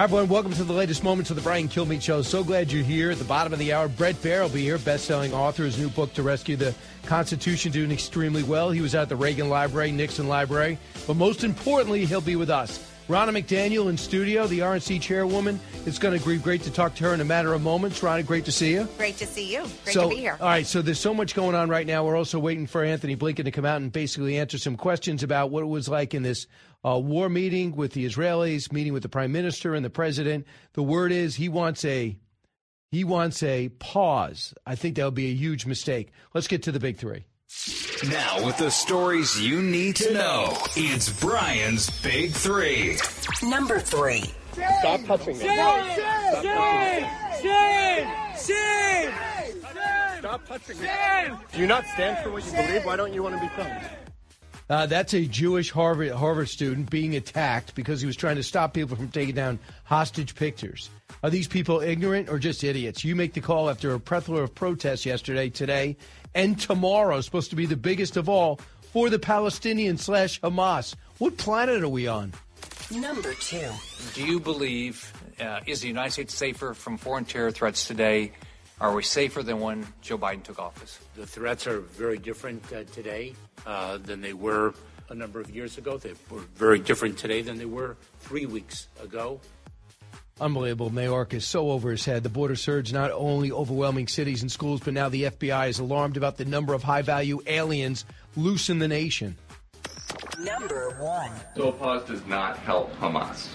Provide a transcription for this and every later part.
Hi, everyone. Welcome to the latest moments of the Brian Kilmeade Show. So glad you're here. At the bottom of the hour, Bret Baier will be here, best-selling author. His new book, To Rescue the Constitution, doing extremely well. He was at the Reagan Library, Nixon Library. But most importantly, he'll be with us. Ronna McDaniel in studio, the RNC chairwoman. It's going to be great to talk to her in a matter of moments. Ronna, great to see you. Great to see you. Great so, to be here. All right, so there's so much going on right now. We're also waiting for Antony Blinken to come out and basically answer some questions about what it was like in this uh, war meeting with the Israelis, meeting with the prime minister and the president. The word is he wants a he wants a pause. I think that would be a huge mistake. Let's get to the big three. Now, with the stories you need to know, it's Brian's Big Three. Number three. Stop touching me. Stop touching me. Do you not stand for what you believe? Why don't you want to be become? Uh, that's a Jewish Harvard Harvard student being attacked because he was trying to stop people from taking down hostage pictures. Are these people ignorant or just idiots? You make the call after a plethora of protests yesterday, today, and tomorrow. Supposed to be the biggest of all for the Palestinian slash Hamas. What planet are we on? Number two. Do you believe uh, is the United States safer from foreign terror threats today? Are we safer than when Joe Biden took office? The threats are very different uh, today uh, than they were a number of years ago. They were very different today than they were three weeks ago. Unbelievable. Mayork is so over his head. The border surge not only overwhelming cities and schools, but now the FBI is alarmed about the number of high value aliens loose in the nation. Number one. So a pause does not help Hamas.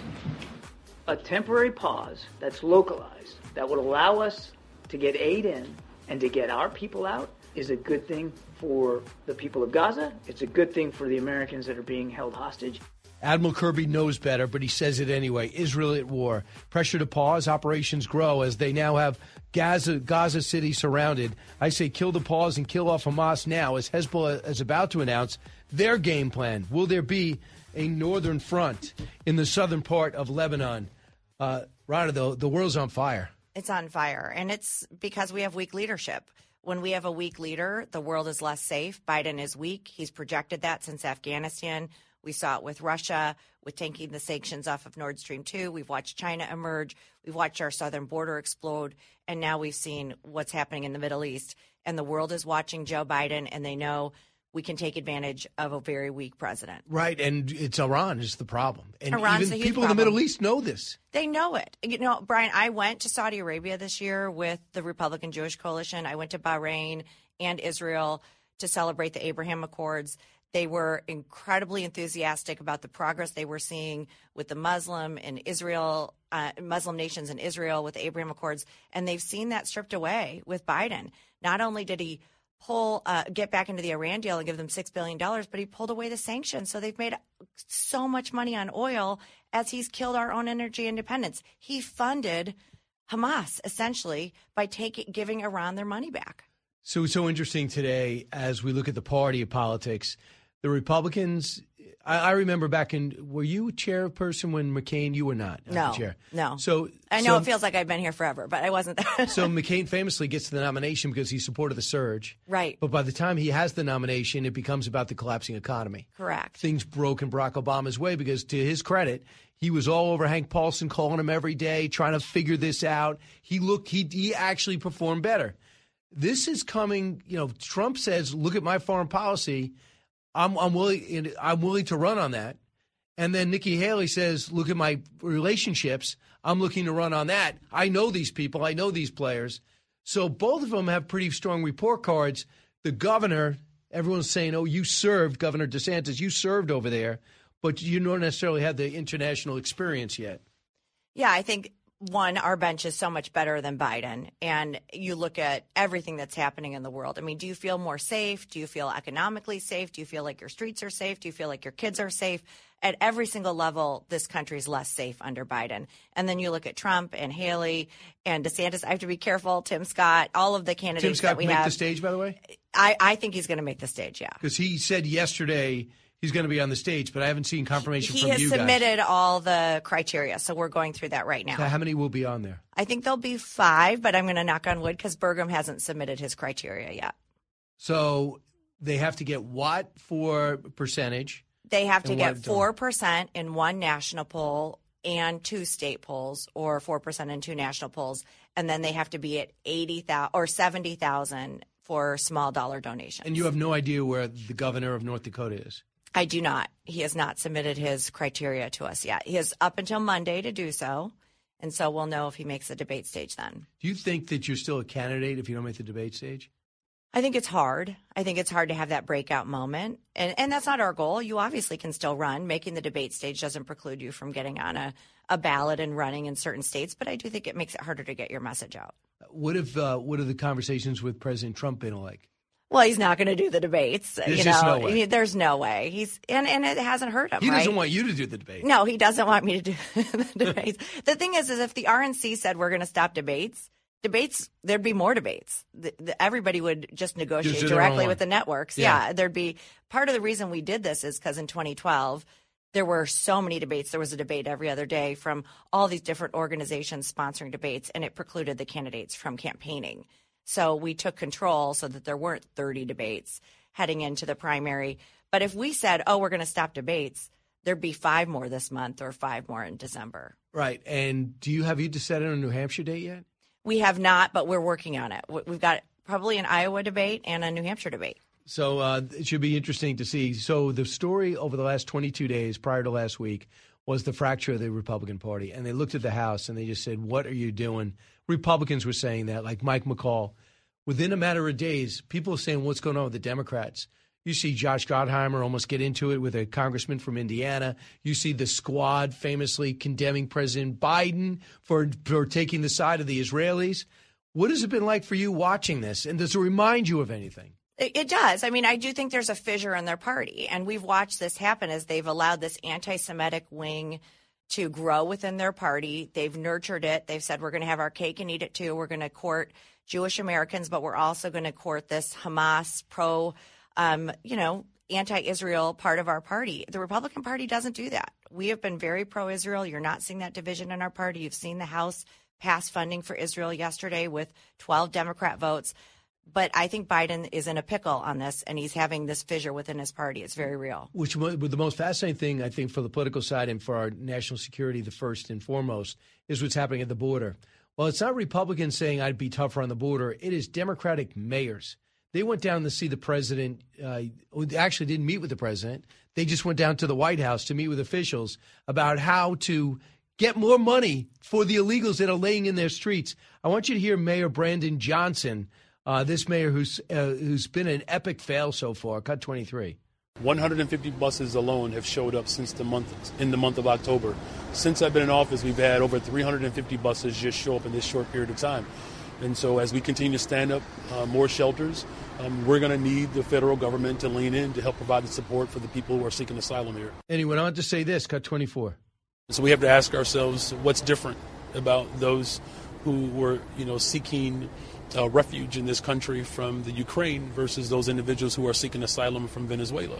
A temporary pause that's localized that would allow us to get aid in and to get our people out is a good thing for the people of Gaza. It's a good thing for the Americans that are being held hostage. Admiral Kirby knows better, but he says it anyway. Israel at war. Pressure to pause. Operations grow as they now have Gaza, Gaza City surrounded. I say kill the pause and kill off Hamas now as Hezbollah is about to announce their game plan. Will there be a northern front in the southern part of Lebanon? Uh, Ronna, the, the world's on fire. It's on fire, and it's because we have weak leadership. When we have a weak leader, the world is less safe. Biden is weak. He's projected that since Afghanistan. We saw it with Russia, with taking the sanctions off of Nord Stream 2. We've watched China emerge. We've watched our southern border explode. And now we've seen what's happening in the Middle East. And the world is watching Joe Biden, and they know we can take advantage of a very weak president. Right, and it's Iran is the problem. And Iran's even people problem. in the Middle East know this. They know it. You know, Brian, I went to Saudi Arabia this year with the Republican Jewish Coalition. I went to Bahrain and Israel to celebrate the Abraham Accords. They were incredibly enthusiastic about the progress they were seeing with the Muslim and Israel, uh, Muslim nations in Israel with the Abraham Accords, and they've seen that stripped away with Biden. Not only did he pull, uh, get back into the Iran deal and give them six billion dollars, but he pulled away the sanctions. So they've made so much money on oil as he's killed our own energy independence. He funded Hamas essentially by taking giving Iran their money back. So it's so interesting today as we look at the party of politics. The Republicans, I, I remember back in, were you chairperson when McCain, you were not? Uh, no, chair. no. So I know so, it feels like I've been here forever, but I wasn't there. so McCain famously gets the nomination because he supported the surge. Right. But by the time he has the nomination, it becomes about the collapsing economy. Correct. Things broke in Barack Obama's way because, to his credit, he was all over Hank Paulson, calling him every day, trying to figure this out. He looked, he, he actually performed better. This is coming, you know, Trump says, look at my foreign policy. I'm, I'm willing, I'm willing to run on that. And then Nikki Haley says, look at my relationships. I'm looking to run on that. I know these people. I know these players. So both of them have pretty strong report cards. The governor, everyone's saying, oh, you served, Governor DeSantis, you served over there, but you don't necessarily have the international experience yet. Yeah, I think one, our bench is so much better than Biden. And you look at everything that's happening in the world. I mean, do you feel more safe? Do you feel economically safe? Do you feel like your streets are safe? Do you feel like your kids are safe? At every single level, this country is less safe under Biden. And then you look at Trump and Haley and DeSantis. I have to be careful. Tim Scott, all of the candidates Tim Scott that we make have. the stage, by the way, I, I think he's going to make the stage. Yeah. because he said yesterday he's going to be on the stage, but I haven't seen confirmation He from has you guys. submitted all the criteria, so we're going through that right now. So how many will be on there? I think there'll be five, but I'm going to knock on wood because Burgum hasn't submitted his criteria yet. So they have to get what for percentage? They have to get four percent in one national poll and two state polls, or four percent in two national polls, and then they have to be at eighty thousand or seventy thousand for small dollar donations. And you have no idea where the governor of North Dakota is. I do not. He has not submitted his criteria to us yet. He has up until Monday to do so, and so we'll know if he makes the debate stage then. Do you think that you're still a candidate if you don't make the debate stage? I think it's hard. I think it's hard to have that breakout moment. And and that's not our goal. You obviously can still run. Making the debate stage doesn't preclude you from getting on a, a ballot and running in certain states, but I do think it makes it harder to get your message out. What if uh, what have the conversations with President Trump been like? Well, he's not going to do the debates. Uh, there's you just know, no way. He- there's no way. He's and and it hasn't hurt him. He doesn't want you to do the debate. No, he doesn't want me to do the debates. The thing is, is if the RNC said we're going to stop debates, debates, there'd be more debates. The, the, everybody would just negotiate Just do their own directly with the networks. Yeah. Yeah. there'd be part of the reason we did this is because in 2012 there were so many debates. There was a debate every other day from all these different organizations sponsoring debates, and it precluded the candidates from campaigning. So we took control so that there weren't 30 debates heading into the primary. But if we said, oh, we're going to stop debates, there'd be five more this month or five more in December. Right. And do you have you decided on a New Hampshire date yet? We have not, but we're working on it. We- We've got probably an Iowa debate and a New Hampshire debate. So uh, it should be interesting to see. So the story over the last 22 days prior to last week was the fracture of the Republican Party, and they looked at the House and they just said, "What are you doing?" Republicans were saying that, like Mike McCaul. Within a matter of days, people are saying, "What's going on with the Democrats?" You see Josh Gottheimer almost get into it with a congressman from Indiana. You see the squad famously condemning President Biden for for taking the side of the Israelis. What has it been like for you watching this? And does it remind you of anything? It, does. I mean, I do think there's a fissure in their party, and we've watched this happen as they've allowed this anti-Semitic wing to grow within their party. They've nurtured it. They've said we're going to have our cake and eat it too. We're going to court Jewish Americans, but we're also going to court this Hamas pro, um, you know, anti-Israel part of our party. The Republican Party doesn't do that. We have been very pro-Israel. You're not seeing that division in our party. You've seen the House pass funding for Israel yesterday with 12 Democrat votes. But I think Biden is in a pickle on this, and he's having this fissure within his party. It's very real. Which the most fascinating thing, I think, for the political side and for our national security, the first and foremost, is what's happening at the border. Well, it's not Republicans saying I'd be tougher on the border. It is Democratic mayors. They went down to see the president. Uh, actually didn't meet with the president. They just went down to the White House to meet with officials about how to get more money for the illegals that are laying in their streets. I want you to hear Mayor Brandon Johnson, uh, this mayor who's uh, who's been an epic fail so far. Cut twenty three. 150 buses alone have showed up since the month in the month of October. Since I've been in office, we've had over 350 buses just show up in this short period of time. And so, as we continue to stand up uh, more shelters, um, we're going to need the federal government to lean in to help provide the support for the people who are seeking asylum here. And he went on to say this. Cut twenty four. So we have to ask ourselves what's different about those who were, you know, seeking uh, refuge in this country from the Ukraine versus those individuals who are seeking asylum from Venezuela.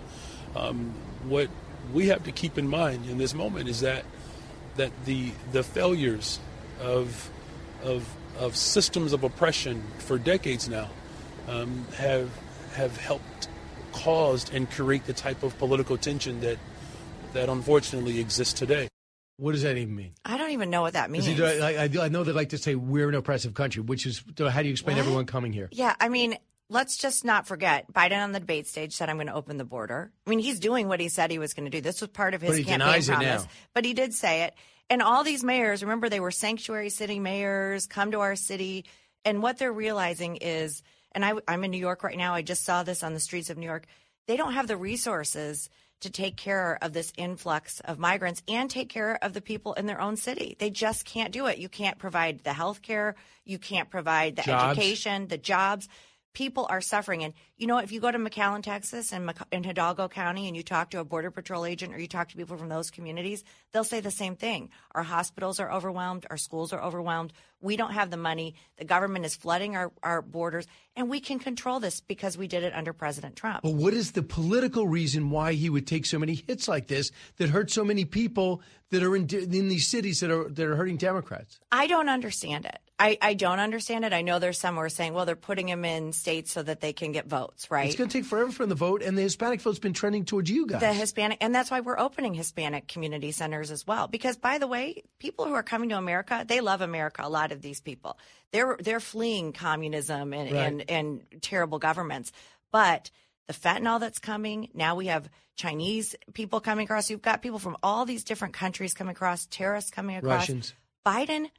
Um, what we have to keep in mind in this moment is that that the the failures of of of systems of oppression for decades now um, have have helped caused and create the type of political tension that that unfortunately exists today. What does that even mean? I don't even know what that means. He, I, I, I know they like to say we're an oppressive country, which is how do you explain What? everyone coming here? Yeah, I mean, let's just not forget Biden on the debate stage said, I'm going to open the border. I mean, he's doing what he said he was going to do. This was part of his But he campaign denies it promise. now. But he did say it. And all these mayors, remember, they were sanctuary city mayors, come to our city. And what they're realizing is, and I, I'm in New York right now, I just saw this on the streets of New York, they don't have the resources to take care of this influx of migrants and take care of the people in their own city. They just can't do it. You can't provide the health care, you can't provide the Jobs. education, the jobs. People are suffering. And you know, if you go to McAllen, Texas, and in Hidalgo County, and you talk to a Border Patrol agent or you talk to people from those communities, they'll say the same thing. Our hospitals are overwhelmed, our schools are overwhelmed. We don't have the money. The government is flooding our, our borders, and we can control this because we did it under President Trump. But what is the political reason why he would take so many hits like this that hurt so many people that are in in these cities that are that are hurting Democrats? I don't understand it. I, I don't understand it. I know there's some who are saying, well, they're putting him in states so that they can get votes, right? It's going to take forever for the vote, and the Hispanic vote's been trending towards you guys. The Hispanic, and that's why we're opening Hispanic community centers as well. Because, by the way, people who are coming to America, they love America. A lot of these people, they're they're fleeing communism and Right. and, and terrible governments. But the fentanyl that's coming now, we have Chinese people coming across. You've got people from all these different countries coming across, terrorists coming across. Russians. Biden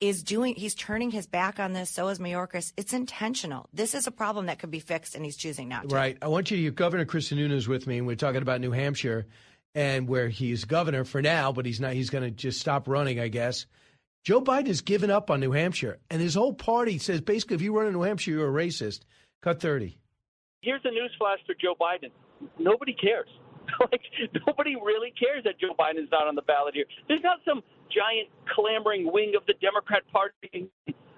is doing. He's turning his back on this. So is Mayorkas. It's intentional. This is a problem that could be fixed, and he's choosing not to. Right. I want you to. Governor Chris Sununu with me, and we're talking about New Hampshire, and where he's governor for now, but he's not. He's going to just stop running, I guess. Joe Biden has given up on New Hampshire, and his whole party says basically, if you run in New Hampshire, you're a racist. Cut thirty. Here's a newsflash for Joe Biden. Nobody cares. like nobody really cares that Joe Biden's not on the ballot here. There's not some giant clamoring wing of the Democrat Party.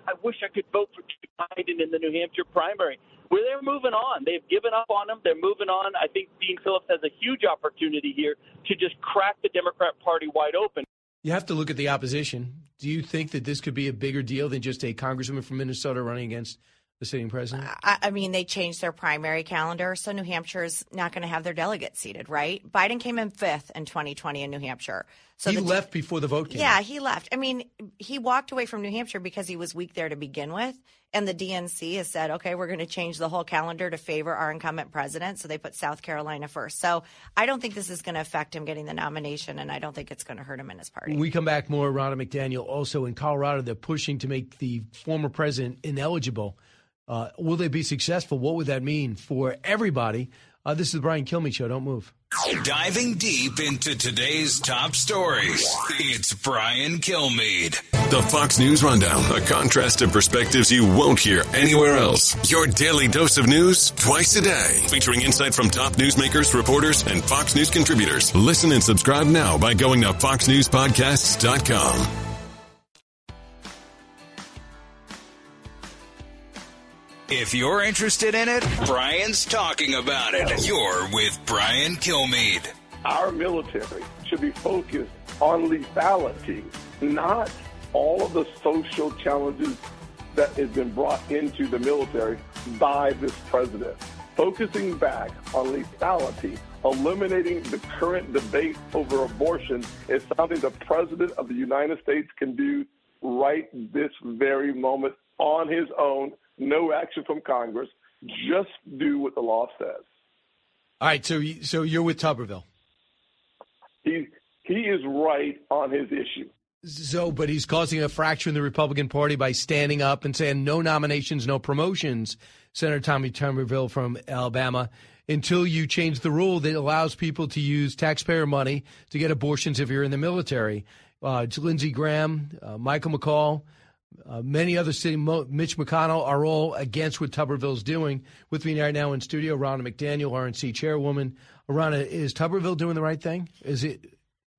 I wish I could vote for Biden in the New Hampshire primary. Well, they're moving on. They've given up on him. They're moving on. I think Dean Phillips has a huge opportunity here to just crack the Democrat Party wide open. You have to look at the opposition. Do you think that this could be a bigger deal than just a congresswoman from Minnesota running against the sitting president? I, I mean, they changed their primary calendar, so New Hampshire's not going to have their delegates seated, right? Biden came in fifth in 2020 in New Hampshire. So he left before the vote came. Yeah, he left. I mean, he walked away from New Hampshire because he was weak there to begin with. And the DNC has said, okay, we're going to change the whole calendar to favor our incumbent president. So they put South Carolina first. So I don't think this is going to affect him getting the nomination, and I don't think it's going to hurt him in his party. When we come back, more Ronna McDaniel. Also in Colorado, they're pushing to make the former president ineligible. Uh, will they be successful? What would that mean for everybody? Uh, this is the Brian Kilmeade Show. Don't move. Diving deep into today's top stories, it's Brian Kilmeade. The Fox News Rundown, a contrast of perspectives you won't hear anywhere else. Your daily dose of news twice a day, featuring insight from top newsmakers, reporters, and Fox News contributors. Listen and subscribe now by going to foxnewspodcasts.com. If you're interested in it, Brian's talking about it. You're with Brian Kilmeade. Our military should be focused on lethality, not all of the social challenges that has been brought into the military by this president. Focusing back on lethality, eliminating the current debate over abortion is something the president of the United States can do right this very moment on his own. No action from Congress. Just do what the law says. All right, so you, so you're with Tuberville. He he is right on his issue. So, but he's causing a fracture in the Republican Party by standing up and saying no nominations, no promotions. Senator Tommy Tuberville from Alabama. Until you change the rule that allows people to use taxpayer money to get abortions if you're in the military. Uh, it's Lindsey Graham, uh, Michael McCaul, uh, many other city, Mo- Mitch McConnell are all against what Tuberville's doing. With me right now in studio, Ronna McDaniel, RNC chairwoman. Ronna, is Tuberville doing the right thing? Is it?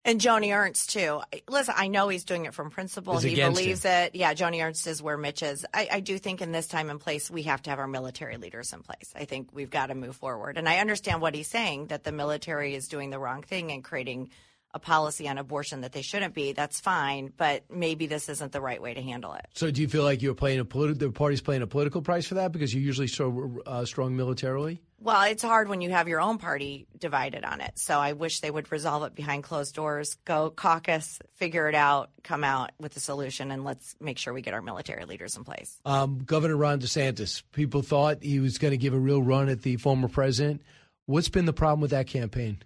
And Joni Ernst too. Listen, I know he's doing it from principle. He believes it. Yeah, Joni Ernst is where Mitch is. I, I do think in this time and place we have to have our military leaders in place. I think we've got to move forward. And I understand what he's saying that the military is doing the wrong thing and creating a policy on abortion that they shouldn't be. That's fine, but maybe this isn't the right way to handle it. So, do you feel like you're playing a political? The party's playing a political price for that because you're usually so uh, strong militarily. Well, it's hard when you have your own party divided on it. So I wish they would resolve it behind closed doors, go caucus, figure it out, come out with a solution, and let's make sure we get our military leaders in place. Um, Governor Ron DeSantis. People thought he was going to give a real run at the former president. What's been the problem with that campaign?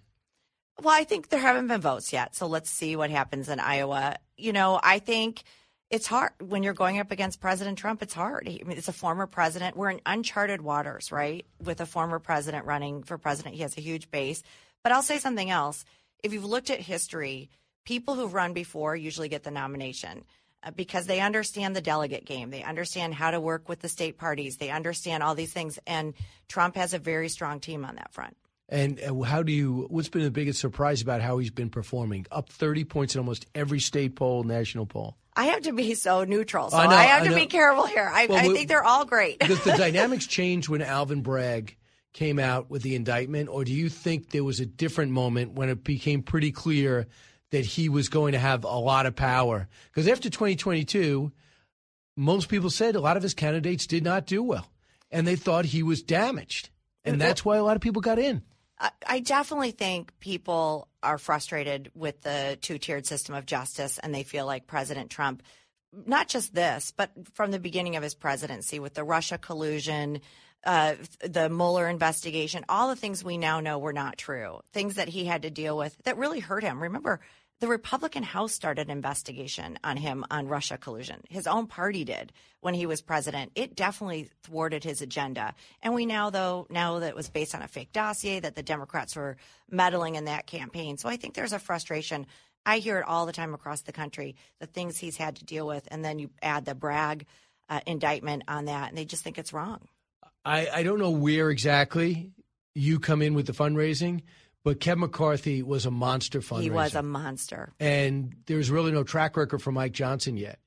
Well, I think there haven't been votes yet. So let's see what happens in Iowa. You know, I think it's hard when you're going up against President Trump. It's hard. I mean, it's a former president. We're in uncharted waters, right? With a former president running for president, he has a huge base. But I'll say something else. If you've looked at history, people who've run before usually get the nomination uh, because they understand the delegate game. They understand how to work with the state parties. They understand all these things. And Trump has a very strong team on that front. And uh, how do you? What's been the biggest surprise about how he's been performing? Up thirty points in almost every state poll, national poll. I have to be so neutral, so I know, I have I to be careful here. I, Well, I think they're all great. because the dynamics changed when Alvin Bragg came out with the indictment, or do you think there was a different moment when it became pretty clear that he was going to have a lot of power? Because after 2022, most people said a lot of his candidates did not do well, and they thought he was damaged, and that's why a lot of people got in. I- definitely think people are frustrated with the two tiered system of justice, and they feel like President Trump, not just this, but from the beginning of his presidency with the Russia collusion, uh, the Mueller investigation, all the things we now know were not true, things that he had to deal with that really hurt him. Remember, the Republican House started an investigation on him on Russia collusion. His own party did when he was president. It definitely thwarted his agenda. And we now, though, know that it was based on a fake dossier, that the Democrats were meddling in that campaign. So I think there's a frustration. I hear it all the time across the country, the things he's had to deal with. And then you add the Bragg uh, indictment on that, and they just think it's wrong. I, I don't know where exactly you come in with the fundraising, but Kevin McCarthy was a monster fundraiser. He was a monster. and there's really no track record for Mike Johnson yet.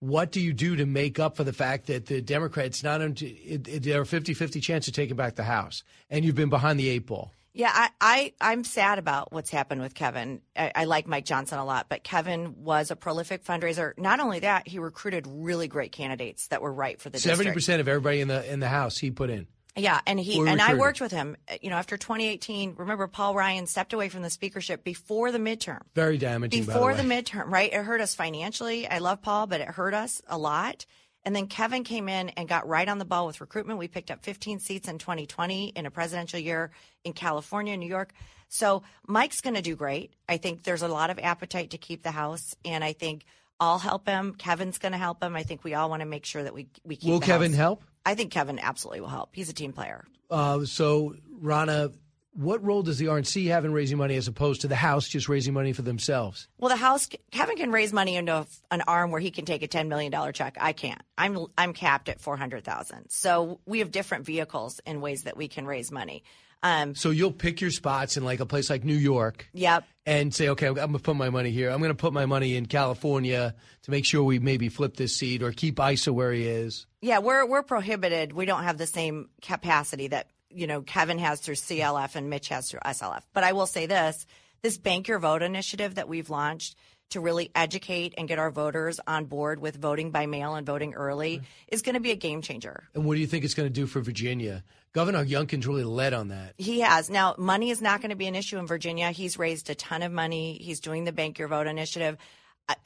What do you do to make up for the fact that the Democrats not only it, it, there are 50-50 chance of taking back the House, and you've been behind the eight ball? Yeah, I, I, I'm sad about what's happened with Kevin. I, I like Mike Johnson a lot, but Kevin was a prolific fundraiser. Not only that, he recruited really great candidates that were right for the Seventy district. percent of everybody in the in the House he put in. Yeah, and he and I worked with him. uh, You know, after 2018, remember Paul Ryan stepped away from the speakership before the midterm. Very damaging. Before by the, the, midterm, right? It hurt us financially. I love Paul, but it hurt us a lot. And then Kevin came in and got right on the ball with recruitment. We picked up 15 seats in 2020 in a presidential year in California, New York. So Mike's going to do great. I think there's a lot of appetite to keep the House, and I think I'll help him. Kevin's going to help him. I think we all want to make sure that we we keep. Will Kevin House. help? I think Kevin absolutely will help. He's a team player. Uh, so, Ronna, what role does the RNC have in raising money as opposed to the House just raising money for themselves? Well, the House, Kevin can raise money into an arm where he can take a ten million dollar check. I can't. I'm I'm capped at four hundred thousand. So we have different vehicles and ways that we can raise money. Um, So you'll pick your spots in like a place like New York. Yep. And say, okay, I'm going to put my money here. I'm going to put my money in California to make sure we maybe flip this seat or keep Issa where he is. Yeah, we're we're prohibited. We don't have the same capacity that you know Kevin has through CLF and Mitch has through SLF. But I will say this: this Bank Your Vote initiative that we've launched to really educate and get our voters on board with voting by mail and voting early is going to be a game changer. And what do you think it's going to do for Virginia? Governor Youngkin's really led on that. He has. Now, money is not going to be an issue in Virginia. He's raised a ton of money. He's doing the Bank Your Vote initiative.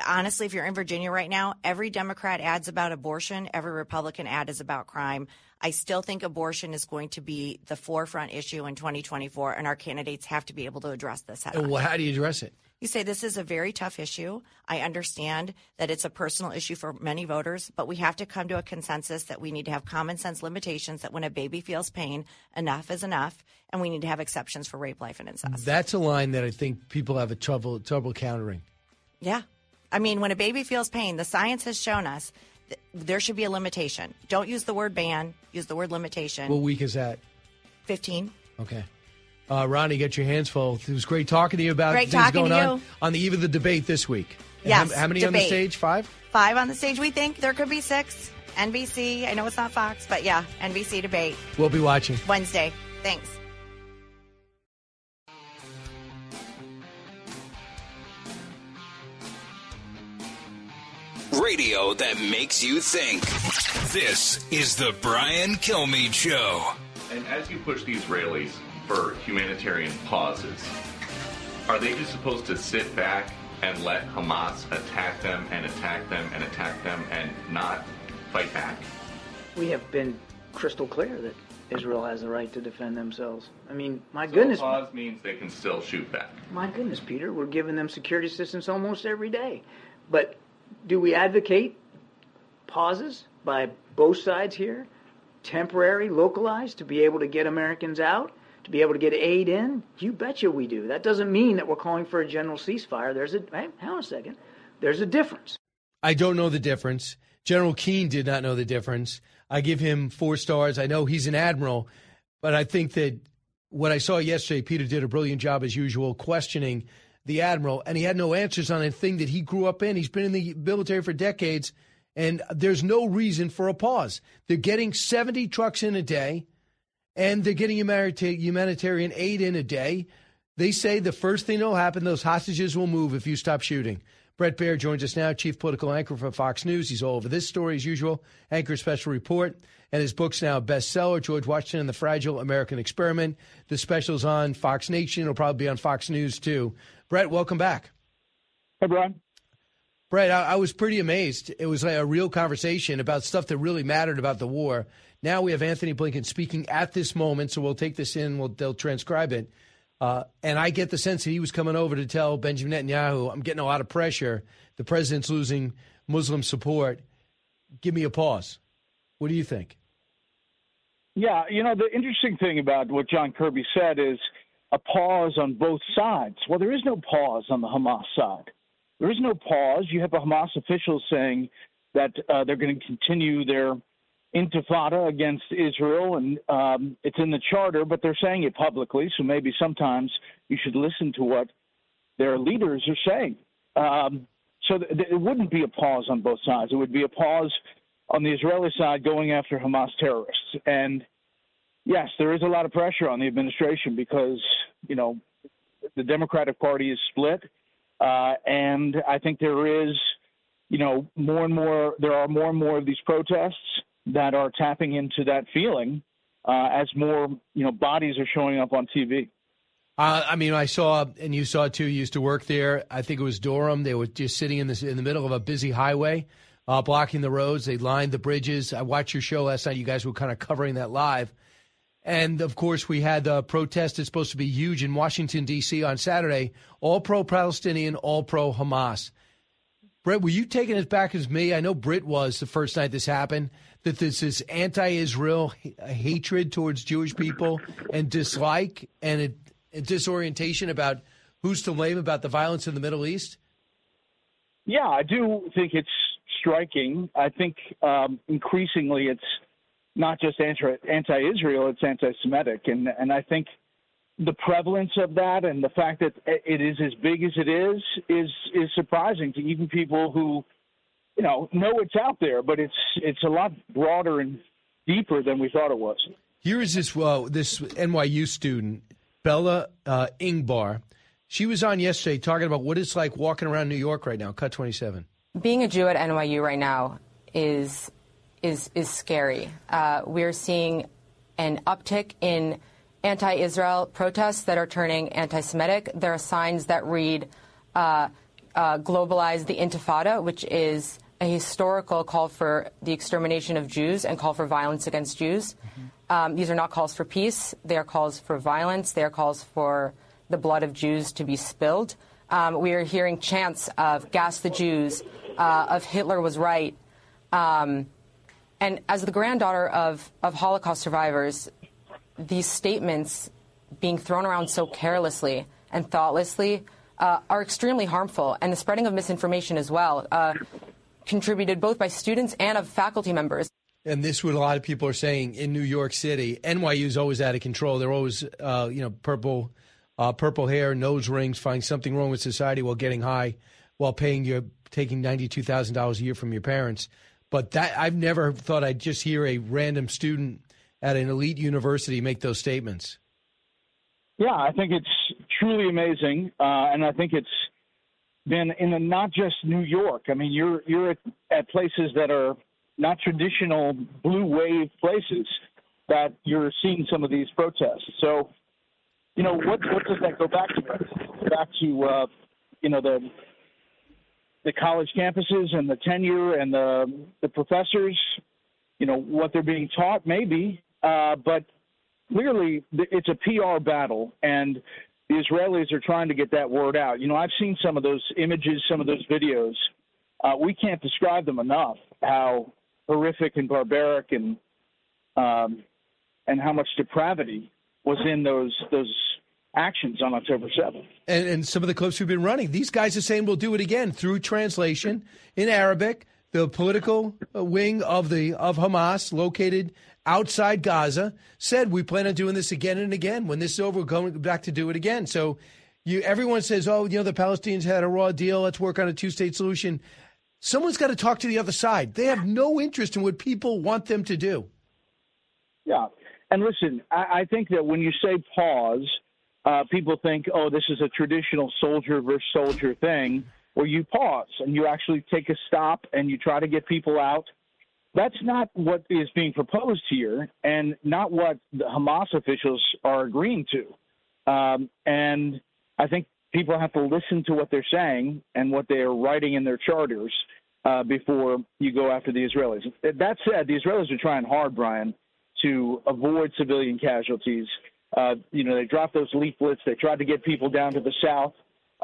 Honestly, if you're in Virginia right now, every Democrat ad's about abortion, every Republican ad is about crime. I still think abortion is going to be the forefront issue in 2024, and our candidates have to be able to address this head well, how do you address it? You say this is a very tough issue. I understand that it's a personal issue for many voters, but we have to come to a consensus that we need to have common sense limitations that when a baby feels pain, enough is enough, and we need to have exceptions for rape, life, and incest. That's a line that I think people have a trouble trouble countering. Yeah. I mean, when a baby feels pain, the science has shown us that there should be a limitation. Don't use the word ban, use the word limitation. What week is that? 15. Okay. Uh, Ronnie, get your hands full. It was great talking to you about Great things going on on the eve of the debate this week. And Yes, How, how many on the stage? Five? Five on the stage. We think there could be six. NBC. I know it's not Fox, but yeah, NBC debate We'll be watching. Wednesday. Thanks. Radio that makes you think. This is the Brian Kilmeade Show. And as you push these rallies for humanitarian pauses, are they just supposed to sit back and let Hamas attack them and attack them and attack them and not fight back? We have been crystal clear that Israel has the right to defend themselves. I mean, my So goodness, pause means they can still shoot back. my goodness, Peter, we're giving them security assistance almost every day. But do we advocate pauses by both sides here, temporary, localized, to be able to get Americans out? To be able to get aid in? You betcha we do. That doesn't mean that we're calling for a general ceasefire. There's a hang on a second. There's a difference. I don't know the difference. General Keane did not know the difference. I give him four stars. I know he's an admiral, but I think that what I saw yesterday, Peter did a brilliant job as usual questioning the admiral, and he had no answers on a thing that he grew up in. He's been in the military for decades, and there's no reason for a pause. They're getting 70 trucks in a day, and they're getting humanitarian aid in a day. They say the first thing that will happen, those hostages will move if you stop shooting. Bret Baier joins us now, chief political anchor for Fox News. He's all over this story as usual, anchor special report, and his book's now a bestseller, George Washington and the Fragile American Experiment. The special's on Fox Nation. It'll probably be on Fox News too. Bret, welcome back. Hey, Brian. Bret, I, I was pretty amazed. It was like a real conversation about stuff that really mattered about the war. Now we have Antony Blinken speaking at this moment, so we'll take this in. We'll, they'll transcribe it. Uh, and I get the sense that he was coming over to tell Benjamin Netanyahu, I'm getting a lot of pressure. The president's losing Muslim support. Give me a pause. What do you think? Yeah, you know, the interesting thing about what John Kirby said is a pause on both sides. Well, there is no pause on the Hamas side. There is no pause. You have the Hamas officials saying that uh, they're going to continue their intifada against Israel, and um, it's in the charter, but they're saying it publicly. So maybe sometimes you should listen to what their leaders are saying. Um, so th- th- it wouldn't be a pause on both sides. It would be a pause on the Israeli side going after Hamas terrorists. And yes, there is a lot of pressure on the administration because you know the Democratic Party is split, uh, and I think there is, you know, more and more. There are more and more of these protests that are tapping into that feeling uh, as more you know bodies are showing up on TV. Uh, I mean, I saw, and you saw too. You used to work there. I think it was Durham. They were just sitting in this in the middle of a busy highway, uh, blocking the roads. They lined the bridges. I watched your show last night. You guys were kind of covering that live. And of course, we had the protest that's supposed to be huge in Washington, D.C. on Saturday, all pro Palestinian, all pro Hamas. Bret, were you taking it back as me? I know Brit was the first night this happened, that this is anti Israel hatred towards Jewish people and dislike and a, a disorientation about who's to blame about the violence in the Middle East? Yeah, I do think it's striking. I think um, increasingly it's not just anti-Israel, it's anti-Semitic, and and I think the prevalence of that and the fact that it is as big as it is is is surprising to even people who, you know, know it's out there, but it's it's a lot broader and deeper than we thought it was. Here is this uh, this NYU student, Bella uh, Ingber. She was on yesterday talking about what it's like walking around New York right now. Cut twenty seven. Being a Jew at NYU right now is is is scary. Uh, we're seeing an uptick in anti-Israel protests that are turning anti-Semitic. There are signs that read uh, uh, "Globalize the Intifada," which is a historical call for the extermination of Jews and call for violence against Jews. Mm-hmm. Um, these are not calls for peace. They are calls for violence. They are calls for the blood of Jews to be spilled. Um, we are hearing chants of "Gas the Jews," uh, of "Hitler was right." Um, and as the granddaughter of, of Holocaust survivors, these statements being thrown around so carelessly and thoughtlessly uh, are extremely harmful. And the spreading of misinformation as well, uh, contributed both by students and of faculty members. And this, what a lot of people are saying in New York City, NYU is always out of control. They're always, uh, you know, purple, uh, purple hair, nose rings, find something wrong with society while getting high, while paying your taking ninety two thousand dollars a year from your parents. But that I've never thought I'd just hear a random student at an elite university make those statements. Yeah, I think it's truly amazing, uh, and I think it's been in not just New York. I mean, you're you're at, at places that are not traditional blue wave places that you're seeing some of these protests. So, you know, what what does that go back to? Back to uh, you know the the college campuses and the tenure and the the professors, you know, what they're being taught, maybe, uh, but clearly it's a PR battle, and the Israelis are trying to get that word out. You know, I've seen some of those images, some of those videos. Uh, we can't describe them enough. How horrific and barbaric and um, and how much depravity was in those those actions on October 7th. And, and some of the clips we've been running, these guys are saying we'll do it again through translation in Arabic. The political uh, wing of the of Hamas, located outside Gaza, said we plan on doing this again and again. When this is over, we're going back to do it again. So, you everyone says, oh, you know, the Palestinians had a raw deal. Let's work on a two state solution. Someone's got to talk to the other side. They have no interest in what people want them to do. Yeah. And listen, I, I think that when you say pause, uh, people think, oh, this is a traditional soldier versus soldier thing, where you pause and you actually take a stop and you try to get people out. That's not what is being proposed here, and not what the Hamas officials are agreeing to. Um, and I think people have to listen to what they're saying and what they are writing in their charters uh, before you go after the Israelis. That said, the Israelis are trying hard, Brian, to avoid civilian casualties. Uh, you know, they dropped those leaflets. They tried to get people down to the south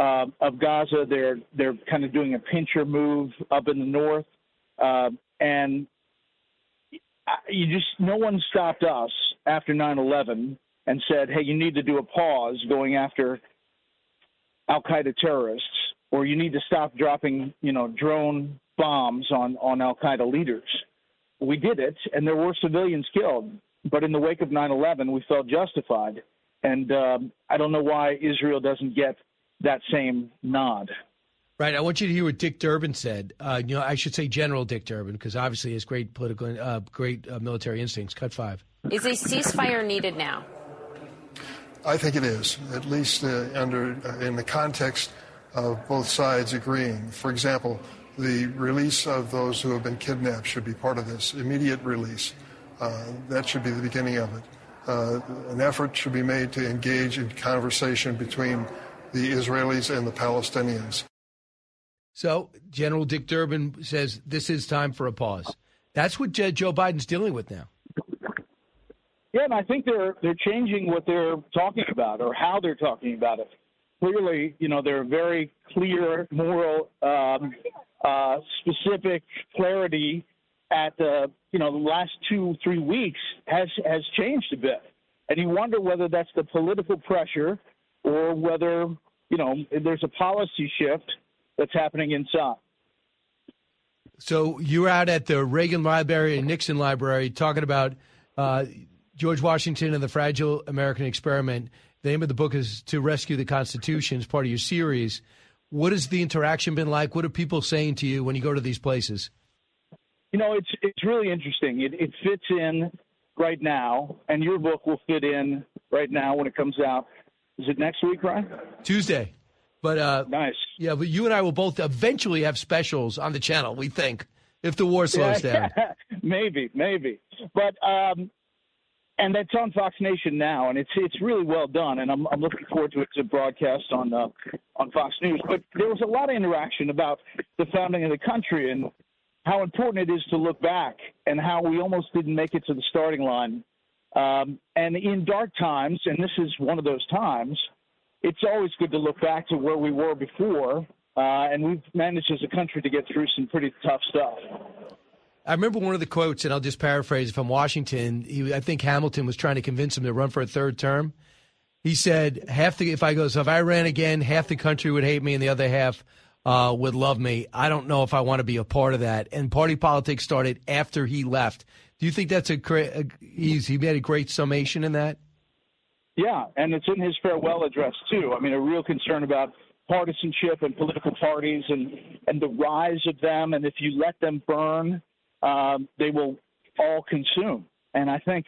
uh, of Gaza. They're they're kind of doing a pincher move up in the north, uh, and you just no one stopped us after 9/11 and said, "Hey, you need to do a pause going after Al Qaeda terrorists, or you need to stop dropping, you know, drone bombs on on Al Qaeda leaders." We did it, and there were civilians killed. But in the wake of 9/11, we felt justified, and um, I don't know why Israel doesn't get that same nod. Right. I want you to hear what Dick Durbin said. Uh, you know, I should say General Dick Durbin because obviously he has great political, uh, great uh, military instincts. Cut five. Is a ceasefire needed now? I think it is, at least uh, under uh, in the context of both sides agreeing. For example, the release of those who have been kidnapped should be part of this immediate release. Uh, that should be the beginning of it. an effort should be made to engage in conversation between the Israelis and the Palestinians. So General Dick Durbin says this is time for a pause. That's what Joe Biden's dealing with now. Yeah, and I think they're they're changing what they're talking about or how they're talking about it. Clearly, you know, their very clear moral, um, uh, specific clarity at the you know the last two three weeks has has changed a bit, and you wonder whether that's the political pressure or whether you know there's a policy shift that's happening inside. So you're out at the Reagan Library and Nixon Library talking about uh, George Washington and the Fragile American Experiment. The name of the book is To Rescue the Constitution. It's part of your series. What has the interaction been like? What are people saying to you when you go to these places? You know, it's it's really interesting. It, it fits in right now, and your book will fit in right now when it comes out. Is it next week, Ryan? Tuesday. But uh, nice. Yeah, but you and I will both eventually have specials on the channel. We think if the war slows yeah, down. maybe, maybe. But um, and that's on Fox Nation now, and it's it's really well done, and I'm I'm looking forward to it to broadcast on uh, on Fox News. But there was a lot of interaction about the founding of the country and how important it is to look back and how we almost didn't make it to the starting line um, and in dark times, and this is one of those times, it's always good to look back to where we were before. Uh, and we've managed as a country to get through some pretty tough stuff. I remember one of the quotes, and I'll just paraphrase from Washington. He, I think Hamilton was trying to convince him to run for a third term. He said, "Half the if I go, so if I ran again, half the country would hate me, and the other half uh, would love me. I don't know if I want to be a part of that." And party politics started after he left. Do you think that's a, a he's he made a great summation in that? Yeah, and it's in his farewell address too. I mean, a real concern about partisanship and political parties and and the rise of them, and if you let them burn, um, they will all consume. And I think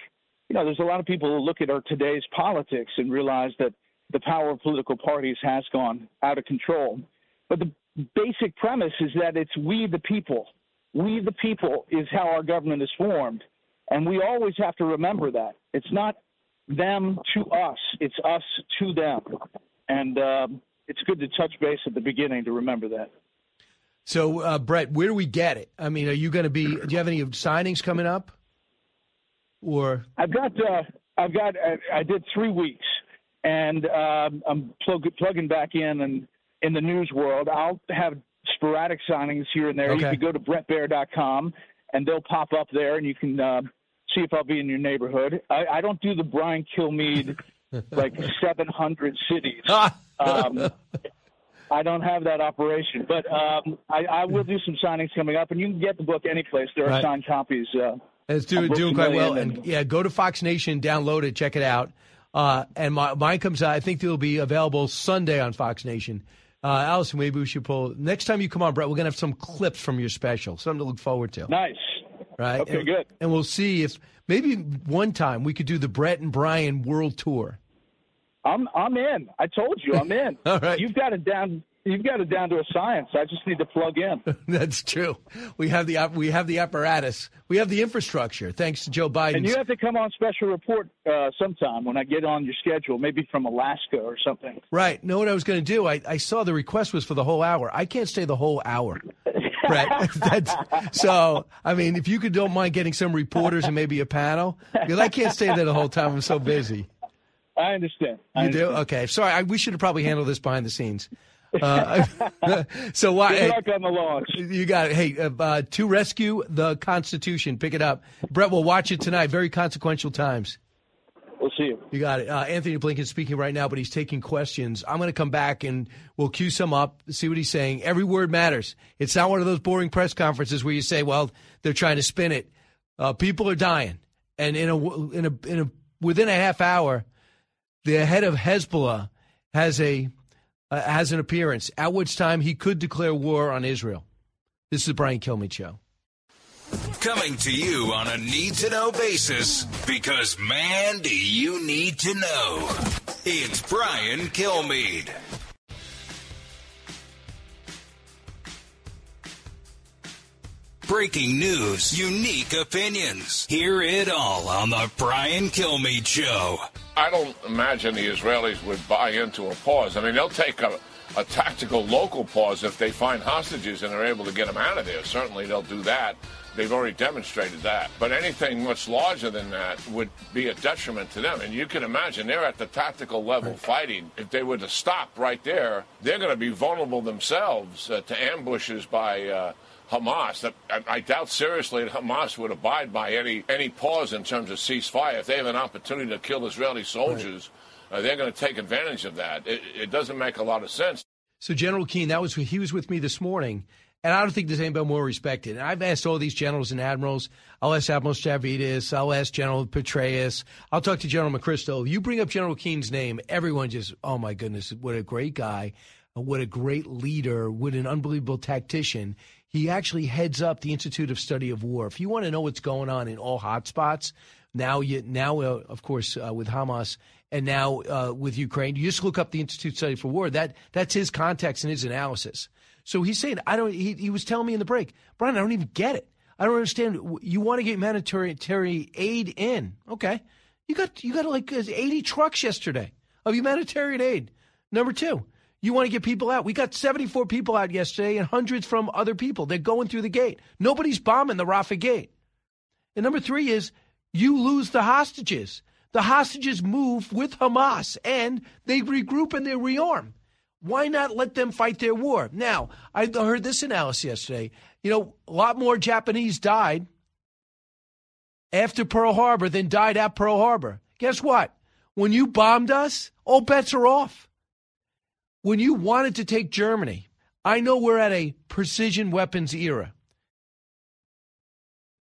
you know there's a lot of people who look at our today's politics and realize that the power of political parties has gone out of control. But the basic premise is that it's we the people we, the people, is how our government is formed. And we always have to remember that. It's not them to us, it's us to them. And um, it's good to touch base at the beginning to remember that. So, uh, Bret, where do we get it? I mean, are you going to be? Do you have any signings coming up? Or I've got, uh, I've got, I, I did three weeks, and um, I'm plug, plugging back in and in the news world. I'll have sporadic signings here and there. Okay. You can go to bretbaier.com and they'll pop up there and you can uh, see if I'll be in your neighborhood. I, I don't do the Brian Kilmeade like 700 cities. Um, I don't have that operation, but um, I, I will do some signings coming up, and you can get the book any place. There are Right. signed copies. Uh, It's doing, doing quite well. Million And yeah, go to Fox Nation, download it, check it out. Uh, and my, mine comes out, I think it'll be available Sunday on Fox Nation. Uh, Allison, maybe we should pull. Next time you come on, Bret, we're going to have some clips from your special, something to look forward to. Nice. Right? Okay, and, good. And we'll see if maybe one time we could do the Bret and Brian World Tour. I'm I'm in. I told you I'm in. All right. You've got it down. You've got it down to a science. I just need to plug in. That's true. We have the we have the apparatus. We have the infrastructure. Thanks to Joe Biden. And you have to come on special report uh, sometime when I get on your schedule, maybe from Alaska or something. Right. Know what I was going to do? I, I saw the request was for the whole hour. I can't stay the whole hour. Bret. That's, so, I mean, if you could don't mind getting some reporters and maybe a panel, because I can't stay there the whole time. I'm so busy. I understand. I You do? Okay. Sorry. I, we should have probably handled this behind the scenes. Uh, so why? Good luck on the launch. You got it. Hey, uh, uh, to rescue the Constitution, pick it up. Bret, we'll watch it tonight. Very consequential times. We'll see you. You got it. Uh, Antony Blinken speaking right now, but he's taking questions. I'm going to come back and we'll cue some up, see what he's saying. Every word matters. It's not one of those boring press conferences where you say, "Well, they're trying to spin it." Uh, people are dying, and in a in a in a within a half hour, the head of Hezbollah has a uh, has an appearance. At which time he could declare war on Israel. This is Brian Kilmeade show. Coming to you on a need to know basis because, man, do you need to know. It's Brian Kilmeade. Breaking news, unique opinions. Hear it all on the Brian Kilmeade Show. I don't imagine the Israelis would buy into a pause. I mean, they'll take a, a tactical local pause if they find hostages and are able to get them out of there. Certainly, they'll do that. They've already demonstrated that. But anything much larger than that would be a detriment to them. And you can imagine they're at the tactical level fighting. If they were to stop right there, they're going to be vulnerable themselves uh, to ambushes by. Uh, Hamas. I, doubt seriously that Hamas would abide by any any pause in terms of ceasefire. If they have an opportunity to kill Israeli soldiers, uh, they're going to take advantage of that. It, it doesn't make a lot of sense. So General Keane, that was he was with me this morning, and I don't think there's anybody more respected. And I've asked all these generals and admirals. I'll ask Admiral Stavridis. I'll ask General Petraeus. I'll talk to General McChrystal. You bring up General Keane's name, everyone just, oh my goodness, what a great guy, what a great leader, what an unbelievable tactician. He actually heads up the Institute of Study of War. If you want to know what's going on in all hotspots, now you now uh, of course uh, with Hamas and now uh, with Ukraine, you just look up the Institute of Study for War. That that's his context and his analysis. So he's saying, I don't. He, he was telling me in the break, Brian, I don't even get it. I don't understand. You want to get humanitarian aid in? Okay, you got you got like 80 trucks yesterday of humanitarian aid. Number two, you want to get people out. We got 74 people out yesterday and hundreds from other people. They're going through the gate. Nobody's bombing the Rafah gate. And number three is you lose the hostages. The hostages move with Hamas and they regroup and they rearm. Why not let them fight their war? Now, I heard this analysis yesterday. You know, a lot more Japanese died after Pearl Harbor than died at Pearl Harbor. Guess what? When you bombed us, all bets are off. When you wanted to take Germany, I know we're at a precision weapons era.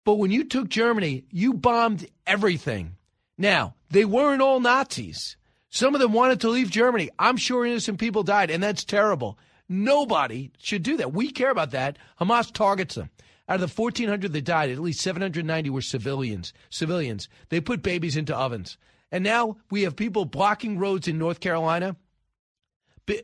But when you took Germany, you bombed everything. Now, they weren't all Nazis. Some of them wanted to leave Germany. I'm sure innocent people died, and that's terrible. Nobody should do that. We care about that. Hamas targets them. Out of the 1,400 that died, at least 790 were civilians. Civilians. They put babies into ovens. And now we have people blocking roads in North Carolina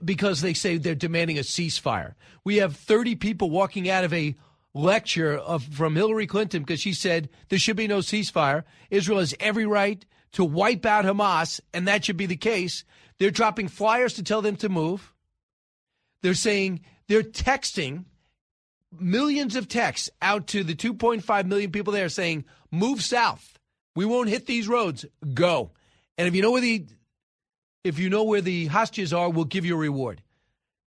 because they say they're demanding a ceasefire. We have 30 people walking out of a lecture of, from Hillary Clinton because she said there should be no ceasefire. Israel has every right to wipe out Hamas, and that should be the case. They're dropping flyers to tell them to move. They're saying they're texting millions of texts out to the 2.5 million people there saying, move south. We won't hit these roads. Go. And if you know where the if you know where the hostages are, we'll give you a reward.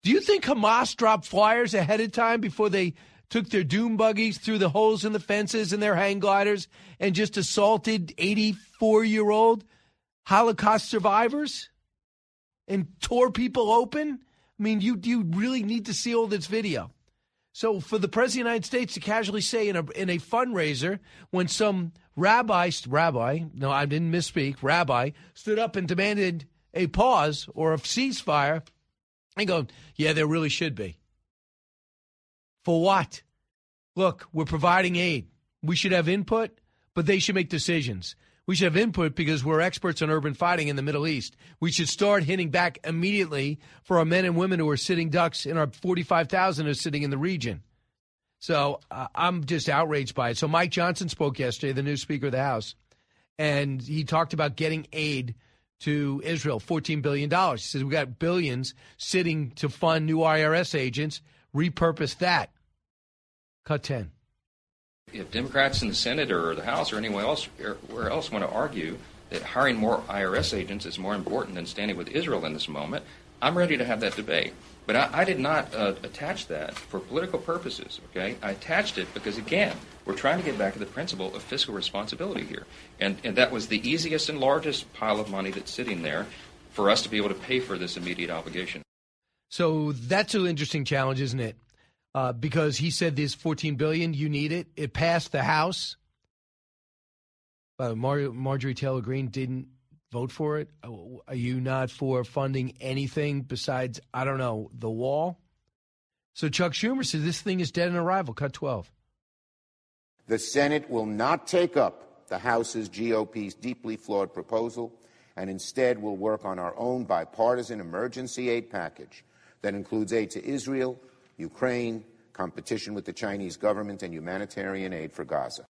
Do you think Hamas dropped flyers ahead of time before they took their doom buggies through the holes in the fences and their hang gliders and just assaulted 84 year old Holocaust survivors and tore people open? I mean, you you really need to see all this video. So for the president of the United States to casually say in a in a fundraiser when some rabbi rabbi no I didn't misspeak rabbi stood up and demanded a pause or a ceasefire and go yeah there really should be for what look we're providing aid we should have input but they should make decisions we should have input because we're experts on urban fighting in the Middle East. We should start hitting back immediately for our men and women who are sitting ducks and our 45,000 are sitting in the region. So uh, I'm just outraged by it. So Mike Johnson spoke yesterday, the new Speaker of the House, and he talked about getting aid to Israel, $14 billion. He says we got billions sitting to fund new IRS agents. Repurpose that. Cut 10 if Democrats in the Senate or the House or anywhere else, where else want to argue that hiring more IRS agents is more important than standing with Israel in this moment, I'm ready to have that debate. But I, I did not uh, attach that for political purposes. Okay, I attached it because again, we're trying to get back to the principle of fiscal responsibility here, and and that was the easiest and largest pile of money that's sitting there for us to be able to pay for this immediate obligation. So that's an interesting challenge, isn't it? uh, because he said this 14 billion, you need it. It passed the House. Uh, Mar- Marjorie Taylor Greene didn't vote for it. Uh, are you not for funding anything besides, I don't know, the wall? So Chuck Schumer says this thing is dead in arrival. Cut 12. The Senate will not take up the House's GOP's deeply flawed proposal and instead will work on our own bipartisan emergency aid package that includes aid to Israel, Ukraine, competition with the Chinese government, and humanitarian aid for Gaza.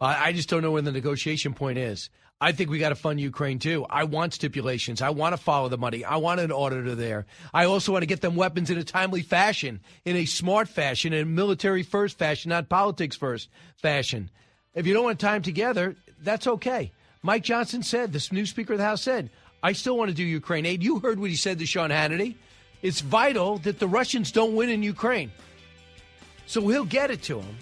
I just don't know where the negotiation point is. I think we got to fund Ukraine too. I want stipulations. I want to follow the money. I want an auditor there. I also want to get them weapons in a timely fashion, in a smart fashion, in a military first fashion, not politics first fashion. If you don't want time together, that's okay. Mike Johnson said, this new Speaker of the House said, I still want to do Ukraine aid. You heard what he said to Sean Hannity. It's vital that the Russians don't win in Ukraine. So he'll get it to them.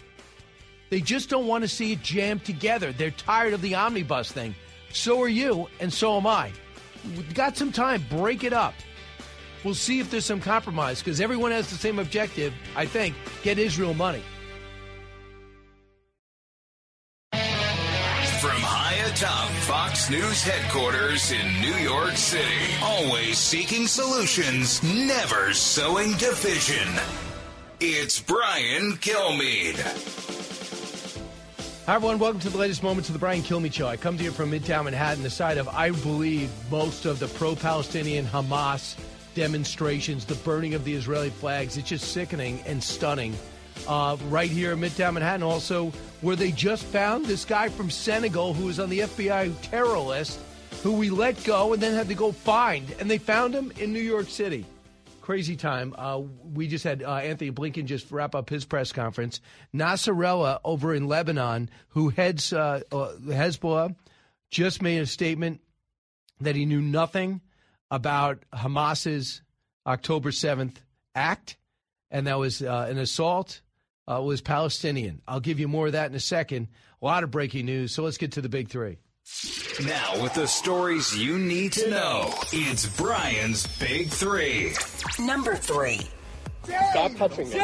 They just don't want to see it jammed together. They're tired of the omnibus thing. So are you, and so am I. We've got some time. Break it up. We'll see if there's some compromise because everyone has the same objective, I think get Israel money. From high atop Fox News headquarters in New York City, always seeking solutions, never sowing division. It's Brian Kilmeade. Hi, everyone. Welcome to the latest moments of the Brian Kilmeade Show. I come to you from Midtown Manhattan, the site of, I believe, most of the pro Palestinian Hamas demonstrations, the burning of the Israeli flags. It's just sickening and stunning. Uh, right here in Midtown Manhattan, also, where they just found this guy from Senegal who was on the FBI terror list, who we let go and then had to go find. And they found him in New York City. Crazy time. Uh, we just had uh, Antony Blinken just wrap up his press conference. Nasrallah over in Lebanon, who heads uh, uh, Hezbollah, just made a statement that he knew nothing about Hamas's October 7th act, and that was uh, an assault uh, was Palestinian. I'll give you more of that in a second. A lot of breaking news. So let's get to the big three. Now, with the stories you need to know, it's Brian's Big Three. Number three. Stop touching me.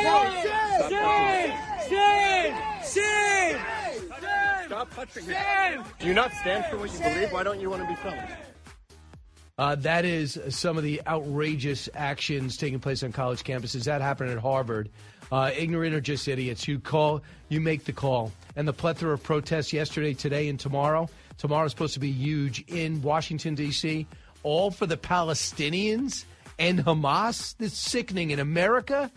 Stop touching me. Do you not stand for what you believe? Why don't you want to be filmed? Uh, that is some of the outrageous actions taking place on college campuses. That happened at Harvard. Uh, ignorant or just idiots. You call, you make the call. And the plethora of protests yesterday, today, and tomorrow. Tomorrow's supposed to be huge in Washington, D.C., all for the Palestinians and Hamas. This sickening in America.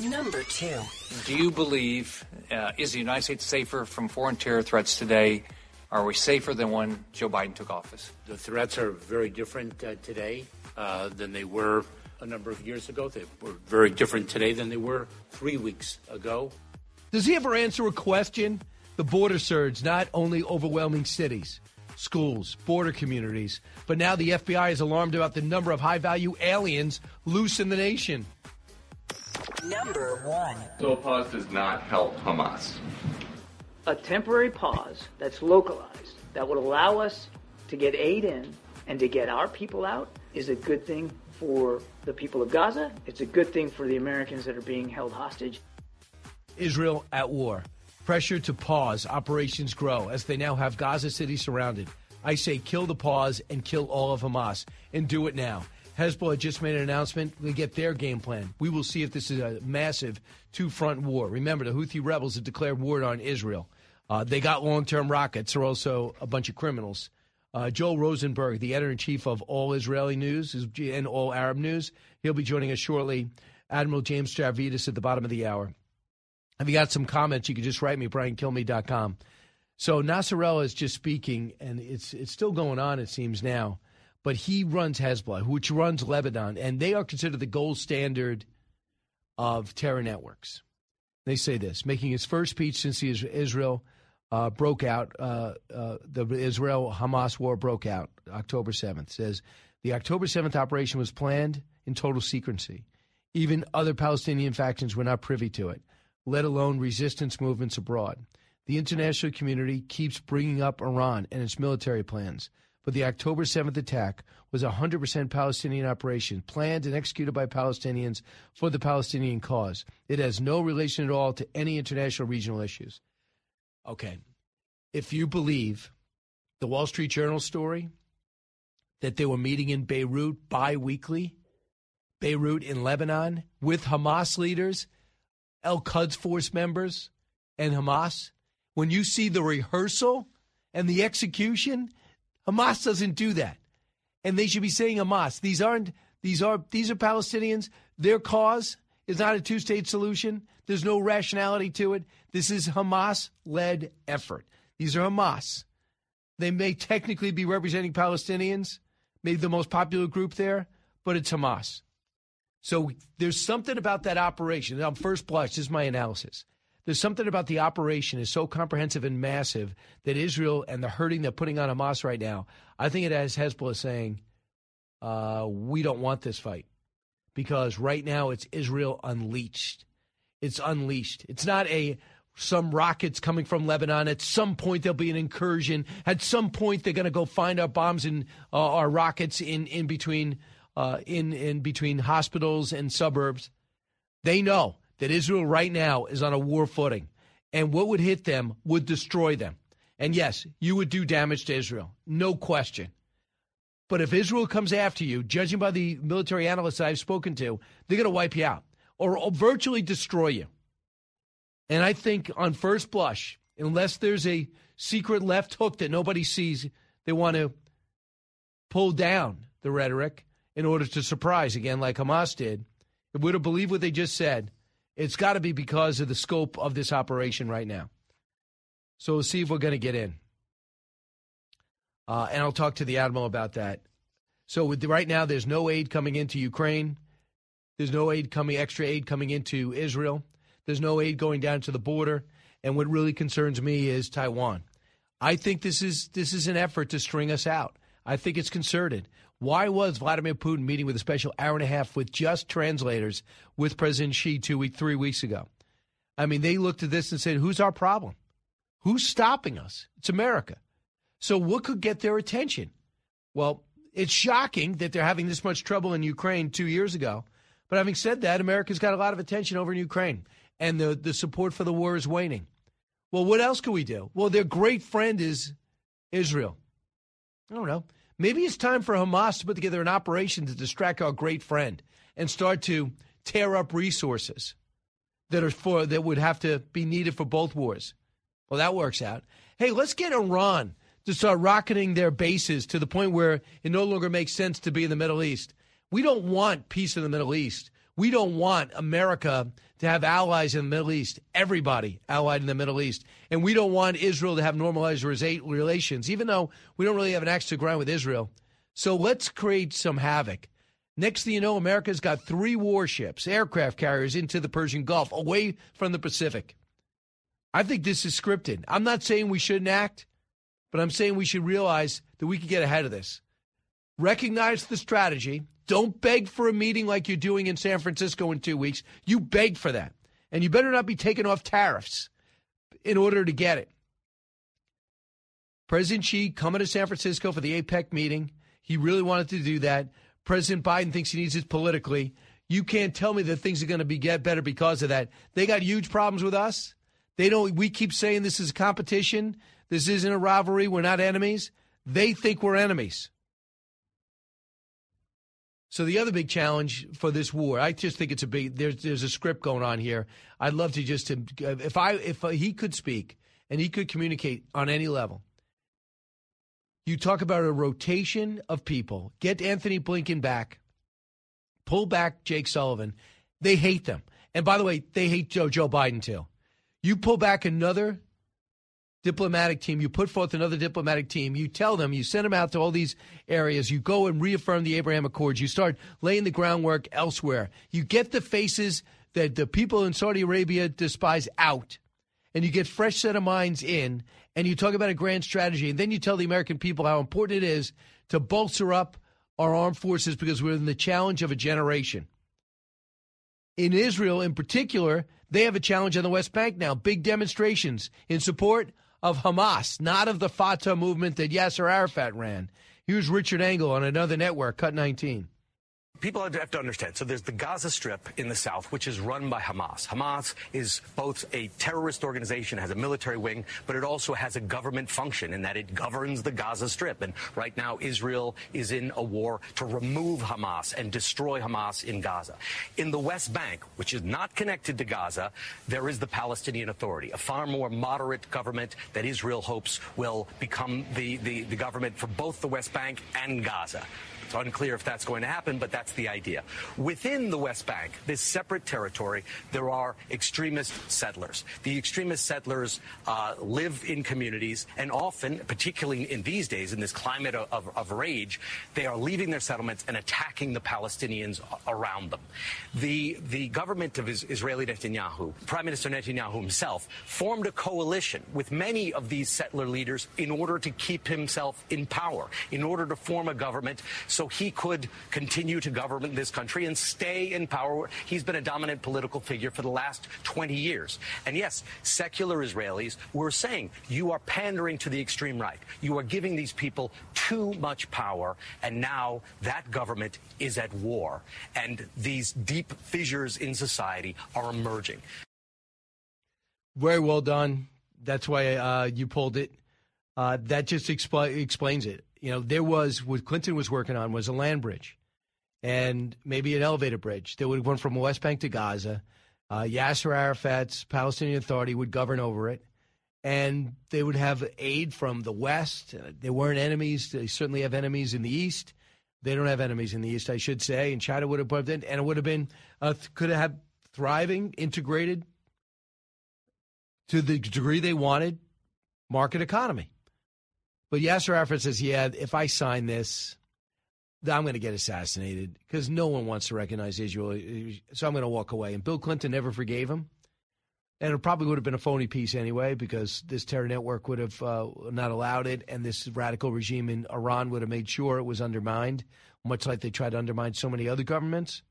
Number two. Do you believe, uh, is the United States safer from foreign terror threats today? Are we safer than when Joe Biden took office? The threats are very different uh, today uh, than they were a number of years ago. They were very different today than they were three weeks ago. Does he ever answer a question? The border surge, not only overwhelming cities, schools, border communities, but now the FBI is alarmed about the number of high value aliens loose in the nation. Number one. So a pause does not help Hamas. A temporary pause that's localized that would allow us to get aid in and to get our people out is a good thing for the people of Gaza. It's a good thing for the Americans that are being held hostage. Israel at war. Pressure to pause. Operations grow as they now have Gaza City surrounded. I say kill the pause and kill all of Hamas and do it now. Hezbollah just made an announcement. They get their game plan. We will see if this is a massive two front war. Remember, the Houthi rebels have declared war on Israel. Uh, they got long term rockets. They're also a bunch of criminals. Uh, Joel Rosenberg, the editor in chief of All Israeli News and All Arab News, he'll be joining us shortly. Admiral James Stavridis at the bottom of the hour. If you got some comments, you can just write me, briankilmeade.com. So Nasrallah is just speaking, and it's it's still going on, it seems now. But he runs Hezbollah, which runs Lebanon, and they are considered the gold standard of terror networks. They say this, making his first speech since Israel uh, broke out, uh, uh, the Israel Hamas war broke out October 7th. Says the October 7th operation was planned in total secrecy. Even other Palestinian factions were not privy to it, let alone resistance movements abroad. The international community keeps bringing up Iran and its military plans, but the October 7th attack was a 100% Palestinian operation, planned and executed by Palestinians for the Palestinian cause. It has no relation at all to any international regional issues. Okay. If you believe the Wall Street Journal story that they were meeting in Beirut bi weekly, Beirut in Lebanon, with Hamas leaders, Al Quds Force members, and Hamas, when you see the rehearsal and the execution, Hamas doesn't do that. And they should be saying Hamas. These aren't these are these are Palestinians. Their cause is not a two-state solution. There's no rationality to it. This is Hamas led effort. These are Hamas. They may technically be representing Palestinians, maybe the most popular group there, but it's Hamas. So there's something about that operation. On first blush, this is my analysis. There's something about the operation is so comprehensive and massive that Israel and the hurting they're putting on Hamas right now, I think it has Hezbollah saying, uh, we don't want this fight because right now it's Israel unleashed. It's unleashed. It's not a some rockets coming from Lebanon. At some point, there'll be an incursion. At some point, they're going to go find our bombs and uh, our rockets in in between uh, in in between hospitals and suburbs. They know that Israel right now is on a war footing, and what would hit them would destroy them. And yes, you would do damage to Israel, no question. But if Israel comes after you, judging by the military analysts I've spoken to, they're going to wipe you out or virtually destroy you. And I think on first blush, unless there's a secret left hook that nobody sees, they want to pull down the rhetoric in order to surprise again, like Hamas did. If we're to believe what they just said, it's got to be because of the scope of this operation right now. So we'll see if we're going to get in. Uh, and I'll talk to the admiral about that. So with right now, there's no aid coming into Ukraine. There's no aid coming, extra aid coming into Israel. There's no aid going down to the border. And what really concerns me is Taiwan. I think this is this is an effort to string us out. I think it's concerted. Why was Vladimir Putin meeting with a special hour and a half with just translators with President Xi two week three weeks ago? I mean, they looked at this and said, "Who's our problem? Who's stopping us? It's America." So, what could get their attention? Well, it's shocking that they're having this much trouble in Ukraine two years ago. But having said that, America's got a lot of attention over in Ukraine and the, the support for the war is waning. Well, what else can we do? Well, their great friend is Israel. I don't know. Maybe it's time for Hamas to put together an operation to distract our great friend and start to tear up resources that are for that would have to be needed for both wars. Well, that works out. Hey, let's get Iran to start rocketing their bases to the point where it no longer makes sense to be in the Middle East. We don't want peace in the Middle East. We don't want America to have allies in the Middle East, everybody allied in the Middle East. And we don't want Israel to have normalized relations, even though we don't really have an axe to grind with Israel. So let's create some havoc. Next thing you know, America's got three warships, aircraft carriers into the Persian Gulf, away from the Pacific. I think this is scripted. I'm not saying we shouldn't act, but I'm saying we should realize that we could get ahead of this. Recognize the strategy, don't beg for a meeting like you're doing in San Francisco in two weeks. You beg for that. And you better not be taking off tariffs in order to get it. President Xi coming to San Francisco for the APEC meeting. He really wanted to do that. President Biden thinks he needs it politically. You can't tell me that things are going to be get better because of that. They got huge problems with us. They don't. We keep saying this is a competition. This isn't a rivalry. We're not enemies. They think we're enemies. So the other big challenge for this war, I just think it's a big. There's there's a script going on here. I'd love to just uh, if I if uh, he could speak and he could communicate on any level. You talk about a rotation of people. Get Antony Blinken back. Pull back Jake Sullivan. They hate them. And by the way, they hate Joe Joe Biden too. You pull back another diplomatic team, you put forth another diplomatic team, you tell them, you send them out to all these areas, you go and reaffirm the Abraham Accords, you start laying the groundwork elsewhere. You get the faces that the people in Saudi Arabia despise out, and you get fresh set of minds in, and you talk about a grand strategy, and then you tell the American people how important it is to bolster up our armed forces because we're in the challenge of a generation. In Israel, in particular, they have a challenge on the West Bank now. Big demonstrations in support of Hamas, not of the Fatah movement that Yasser Arafat ran. Here's Richard Engel on another network, Cut 19 people have to understand. So there's the Gaza Strip in the south, which is run by Hamas. Hamas is both a terrorist organization, has a military wing, but it also has a government function in that it governs the Gaza Strip. And right now, Israel is in a war to remove Hamas and destroy Hamas in Gaza. In the West Bank, which is not connected to Gaza, there is the Palestinian Authority, a far more moderate government that Israel hopes will become the, the, the government for both the West Bank and Gaza. It's unclear if that's going to happen, but that's the idea. Within the West Bank, this separate territory, there are extremist settlers. The extremist settlers uh, live in communities, and often, particularly in these days, in this climate of, of, of rage, they are leaving their settlements and attacking the Palestinians around them. The, the government of Israeli Netanyahu, Prime Minister Netanyahu himself, formed a coalition with many of these settler leaders in order to keep himself in power, in order to form a government so he could continue to govern this country and stay in power. He's been a dominant political figure for the last 20 years. And yes, secular Israelis were saying you are pandering to the extreme right. You are giving these people too much power, and now that government is at war. And these deep fissures in society are emerging. Very well done. That's why uh, you pulled it. Uh, that just expl- explains it you know, there was what Clinton was working on was a land bridge and maybe an elevator bridge that would have gone from West Bank to Gaza. Uh, Yasser Arafat's Palestinian Authority would govern over it, and they would have aid from the West. Uh, they weren't enemies. They certainly have enemies in the East. They don't have enemies in the East, I should say. And China would have put in, and it would have been uh, could have thriving, integrated to the degree they wanted market economy. But Yasser Arafat says, yeah, if I sign this, I'm going to get assassinated because no one wants to recognize Israel. So I'm going to walk away. And Bill Clinton never forgave him. And it probably would have been a phony piece anyway because this terror network would have uh, not allowed it. And this radical regime in Iran would have made sure it was undermined, much like they tried to undermine so many other governments.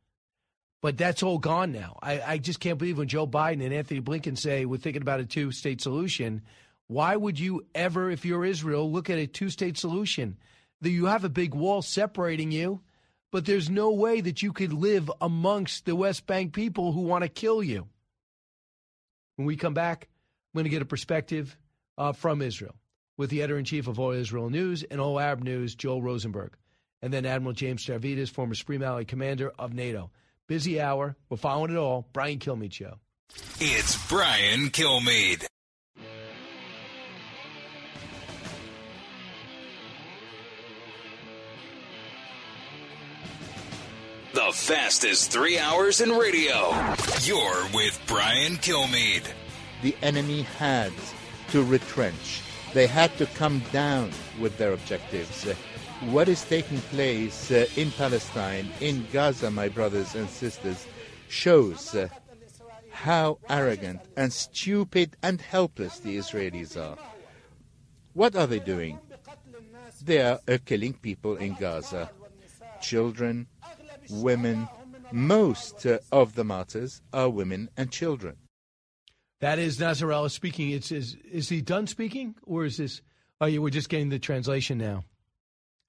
But that's all gone now. I, I just can't believe when Joe Biden and Antony Blinken say we're thinking about a two state solution why would you ever, if you're Israel, look at a two state solution? That you have a big wall separating you, but there's no way that you could live amongst the West Bank people who want to kill you. When we come back, I'm going to get a perspective uh, from Israel with the editor in chief of All Israel News and All Arab News, Joel Rosenberg, and then Admiral James Stavridis, former Supreme Allied Commander of NATO. Busy hour. We're following it all. Brian Kilmeade Show. It's Brian Kilmeade. Fastest three hours in radio. You're with Brian Kilmeade. The enemy had to retrench. They had to come down with their objectives. What is taking place uh, in Palestine, in Gaza, my brothers and sisters, shows uh, how arrogant and stupid and helpless the Israelis are. What are they doing? They are uh, killing people in Gaza children, women. Most uh, of the martyrs are women and children. That is Nasrallah speaking. It's is is he done speaking or is this? Oh, yeah, we're just getting the translation now.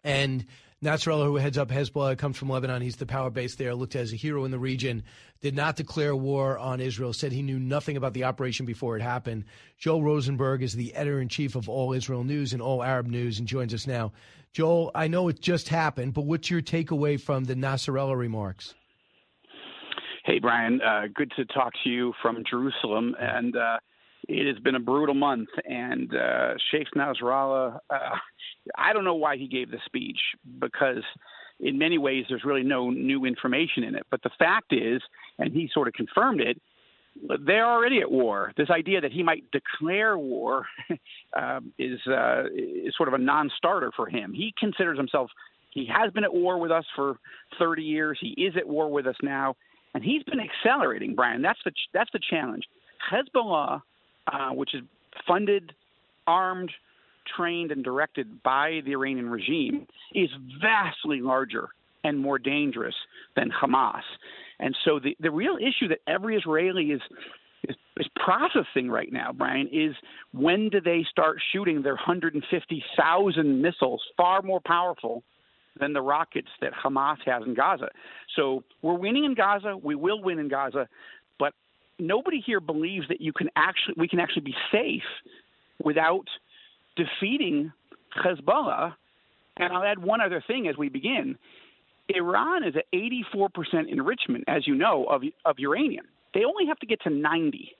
And Nasrallah, who heads up Hezbollah, comes from Lebanon. He's the power base there, looked as a hero in the region, did not declare war on Israel, said he knew nothing about the operation before it happened. Joel Rosenberg is the editor in chief of All Israel News and All Arab News and joins us now. Joel, I know it just happened, but what's your takeaway from the Nasrallah remarks? Hey, Brian. Uh, good to talk to you from Jerusalem. And uh, it has been a brutal month. And uh, Sheikh Nasrallah, uh, I don't know why he gave the speech because, in many ways, there's really no new information in it. But the fact is, and he sort of confirmed it, they're already at war. This idea that he might declare war um, is uh, is sort of a non-starter for him. He considers himself. He has been at war with us for 30 years. He is at war with us now, and he's been accelerating. Brian, that's the that's the challenge. Hezbollah, uh, which is funded, armed, trained and directed by the Iranian regime is vastly larger and more dangerous than Hamas. And so the, the real issue that every Israeli is, is, is processing right now, Brian, is when do they start shooting their 150,000 missiles, far more powerful than the rockets that Hamas has in Gaza. So we're winning in Gaza. We will win in Gaza, but nobody here believes that you can actually we can actually be safe without defeating Hezbollah. And I'll add one other thing as we begin. Iran is at 84% enrichment, as you know, of, of uranium. They only have to get to 90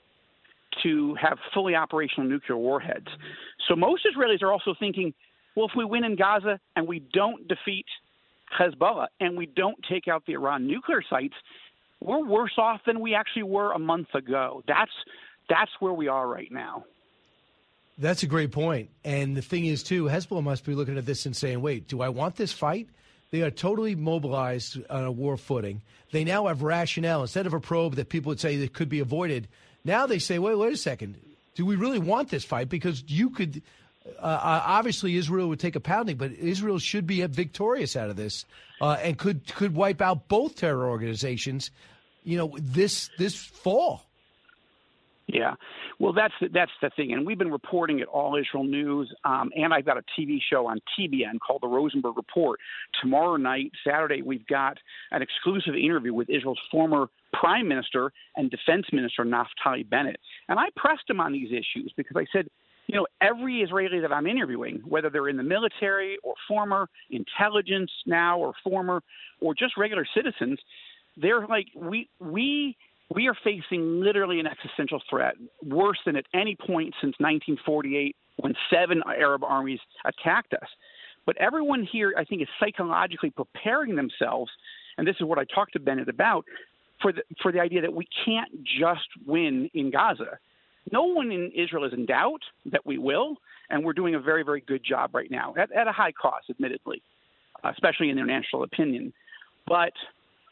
to have fully operational nuclear warheads. So most Israelis are also thinking, well, if we win in Gaza and we don't defeat Hezbollah and we don't take out the Iran nuclear sites, we're worse off than we actually were a month ago. That's that's where we are right now. That's a great point. And the thing is, too, Hezbollah must be looking at this and saying, wait, do I want this fight? They are totally mobilized on a war footing. They now have rationale. Instead of a probe that people would say that could be avoided, now they say, wait, wait a second. Do we really want this fight? Because you could, uh, uh obviously, Israel would take a pounding, but Israel should be victorious out of this uh, and could could wipe out both terror organizations, you know, this this fall. Yeah, well, that's the, that's the thing, and we've been reporting at All Israel News, um, and I've got a TV show on TBN called The Rosenberg Report. Tomorrow night, Saturday, we've got an exclusive interview with Israel's former Prime Minister and Defense Minister Naftali Bennett, and I pressed him on these issues because I said, you know, every Israeli that I'm interviewing, whether they're in the military or former intelligence now or former or just regular citizens, they're like we we we are facing literally an existential threat, worse than at any point since 1948 when seven Arab armies attacked us. But everyone here, I think, is psychologically preparing themselves, and this is what I talked to Bennett about, for the, for the idea that we can't just win in Gaza. No one in Israel is in doubt that we will, and we're doing a very, very good job right now, at, at a high cost, admittedly, uh, especially in international opinion. But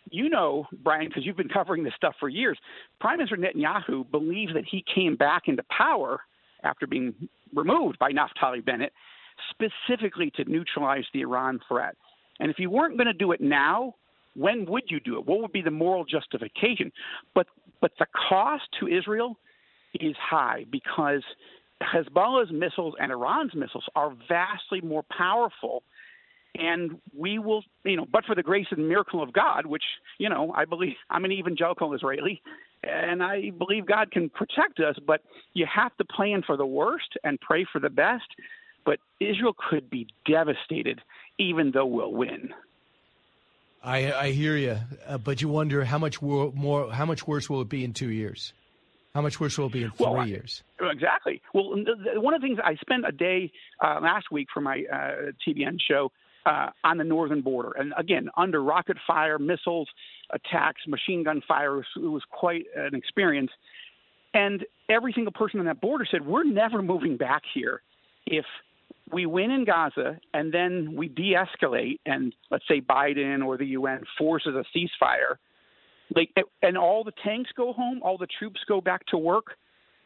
you know, Brian, because you've been covering this stuff for years, Prime Minister Netanyahu believes that he came back into power after being removed by Naftali Bennett specifically to neutralize the Iran threat. And if you weren't going to do it now, when would you do it? What would be the moral justification? But but the cost to Israel is high because Hezbollah's missiles and Iran's missiles are vastly more powerful and we will, you know, but for the grace and miracle of God, which, you know, I believe I'm an evangelical Israeli, and I believe God can protect us, but you have to plan for the worst and pray for the best. But Israel could be devastated, even though we'll win. I, I hear you, uh, but you wonder how much more, how much worse will it be in two years? How much worse will it be in three well, years? Exactly. Well, the, the, one of the things I spent a day uh, last week for my uh, TBN show uh, on the northern border. And again, under rocket fire, missiles, attacks, machine gun fire, it was quite an experience. And every single person on that border said, We're never moving back here if we win in Gaza and then we de escalate, and let's say Biden or the UN forces a ceasefire. Like, and all the tanks go home, all the troops go back to work,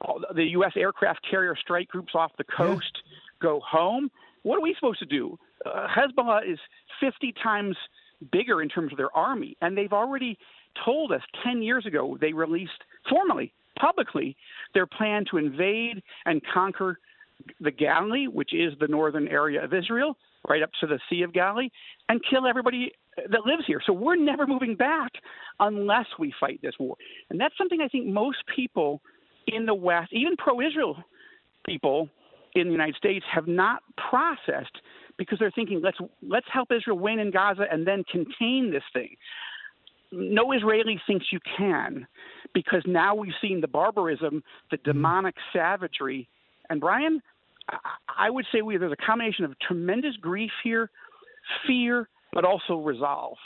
all the U.S. aircraft carrier strike groups off the coast yeah. go home. What are we supposed to do? Uh, Hezbollah is 50 times bigger in terms of their army. And they've already told us 10 years ago, they released formally, publicly, their plan to invade and conquer the Galilee, which is the northern area of Israel, right up to the Sea of Galilee, and kill everybody that lives here. So we're never moving back unless we fight this war. And that's something I think most people in the West, even pro Israel people in the United States, have not processed because they're thinking, let's let's help Israel win in Gaza and then contain this thing. No Israeli thinks you can, because now we've seen the barbarism, the mm-hmm. demonic savagery, and Brian, I would say we, there's a combination of tremendous grief here, fear, but also resolve.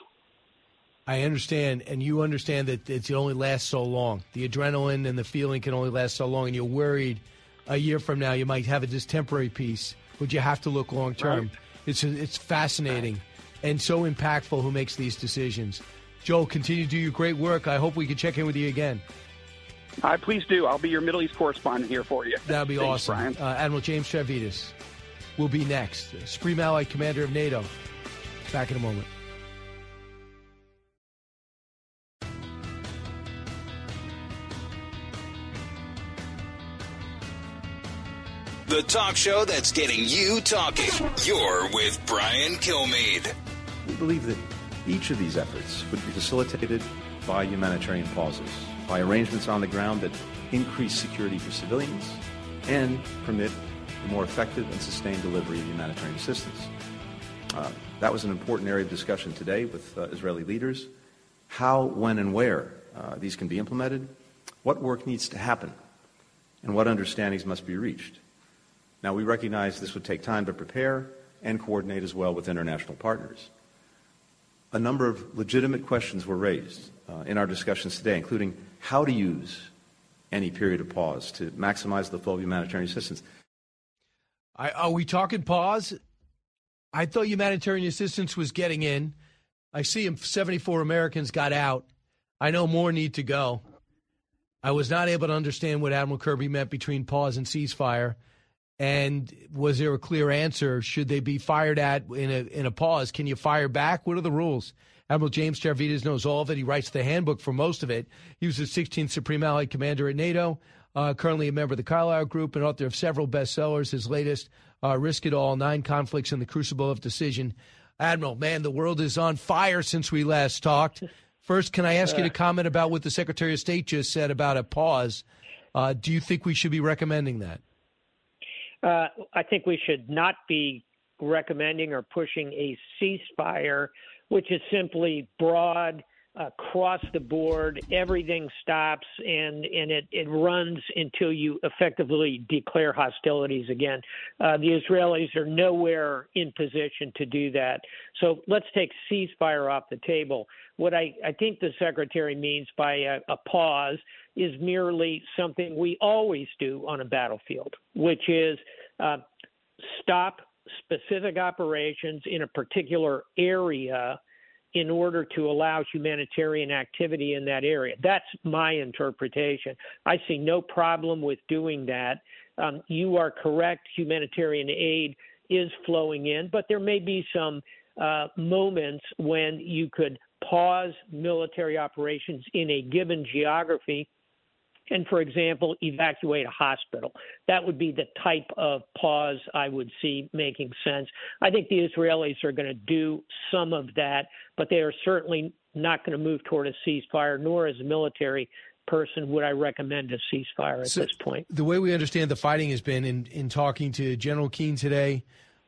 I understand, and you understand that it only lasts so long. The adrenaline and the feeling can only last so long, and you're worried a year from now you might have a just temporary peace, but you have to look long term. Right. It's it's fascinating and so impactful who makes these decisions. Joel, continue to do your great work. I hope we can check in with you again. Uh, please do. I'll be your Middle East correspondent here for you. That'd be Thanks, awesome. Uh, Admiral James Stavridis will be next. Supreme Allied Commander of NATO. Back in a moment. The talk show that's getting you talking. You're with Brian Kilmeade. We believe that each of these efforts would be facilitated by humanitarian pauses, by arrangements on the ground that increase security for civilians and permit a more effective and sustained delivery of humanitarian assistance. Uh, that was an important area of discussion today with uh, Israeli leaders. How, when, and where uh, these can be implemented, what work needs to happen, and what understandings must be reached. Now, we recognize this would take time to prepare and coordinate as well with international partners. A number of legitimate questions were raised uh, in our discussions today, including how to use any period of pause to maximize the flow of humanitarian assistance. I, are we talking pause? I thought humanitarian assistance was getting in. I see 74 Americans got out. I know more need to go. I was not able to understand what Admiral Kirby meant between pause and ceasefire. And was there a clear answer? Should they be fired at in a in a pause? Can you fire back? What are the rules? Admiral James Stavridis knows all of it. He writes the handbook for most of it. He was the 16th Supreme Allied Commander at NATO, uh, currently a member of the Carlyle Group, and author of several bestsellers. His latest, uh, Risk It All Nine Conflicts in the Crucible of Decision. Admiral, man, the world is on fire since we last talked. First, can I ask you to comment about what the Secretary of State just said about a pause? Uh, do you think we should be recommending that? Uh, I think we should not be recommending or pushing a ceasefire, which is simply broad, across the board, everything stops and, and it, it runs until you effectively declare hostilities again. Uh, the Israelis are nowhere in position to do that. So let's take ceasefire off the table. What I, I think the secretary means by a, a pause is merely something we always do on a battlefield, which is uh, stop specific operations in a particular area in order to allow humanitarian activity in that area. That's my interpretation. I see no problem with doing that. Um, you are correct, humanitarian aid is flowing in, but there may be some uh, moments when you could pause military operations in a given geography and, for example, evacuate a hospital. That would be the type of pause I would see making sense. I think the Israelis are going to do some of that, but they are certainly not going to move toward a ceasefire, nor as a military person would I recommend a ceasefire at so this point. The way we understand the fighting has been in, in talking to General Keane today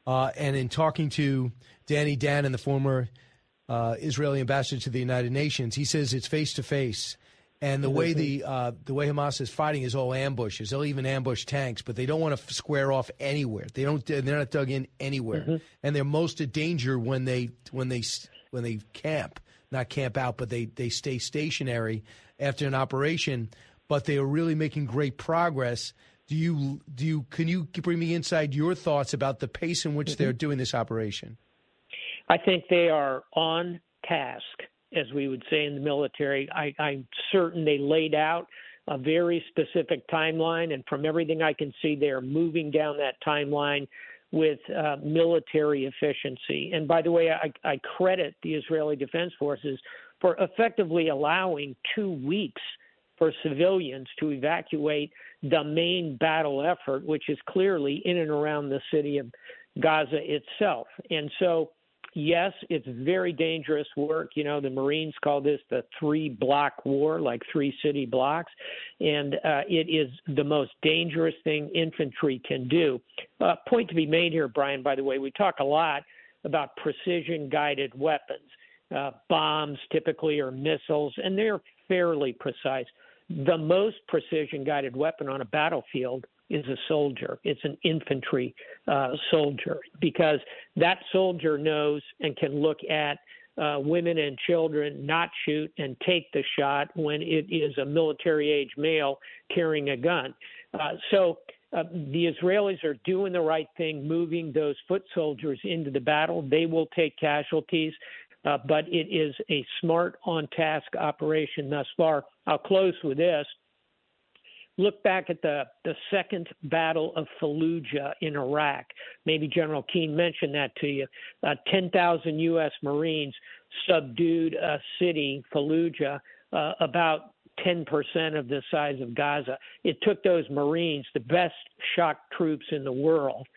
uh, and in talking to Danny Danon the former uh, Israeli ambassador to the United Nations, he says it's face to face. And the way the uh, the way Hamas is fighting is all ambushes. They'll even ambush tanks, but they don't want to square off anywhere. They don't. They're not dug in anywhere, mm-hmm. and they're most at danger when they when they when they camp, not camp out, but they they stay stationary after an operation. But they are really making great progress. Do you do you can you bring me inside your thoughts about the pace in which mm-hmm. they're doing this operation? I think they are on task as we would say in the military. I, I'm certain they laid out a very specific timeline, and from everything I can see, they are moving down that timeline with uh, military efficiency. And by the way, I, I credit the Israeli Defense Forces for effectively allowing two weeks for civilians to evacuate the main battle effort, which is clearly in and around the city of Gaza itself. And so yes, it's very dangerous work. You know, the Marines call this the three block war, like three city blocks. And uh, it is the most dangerous thing infantry can do. Uh, point to be made here, Brian, by the way, we talk a lot about precision guided weapons. Uh, bombs typically or missiles, and they're fairly precise. The most precision guided weapon on a battlefield is a soldier. It's an infantry uh, soldier because that soldier knows and can look at uh, women and children not shoot and take the shot when it is a military age male carrying a gun. Uh, so uh, the Israelis are doing the right thing, moving those foot soldiers into the battle. They will take casualties, uh, but it is a smart, on task operation thus far. I'll close with this look back at the, the second battle of Fallujah in Iraq. Maybe General Keane mentioned that to you. Uh, 10,000 U.S. Marines subdued a city, Fallujah, uh, about 10% of the size of Gaza. It took those Marines, the best shock troops in the world,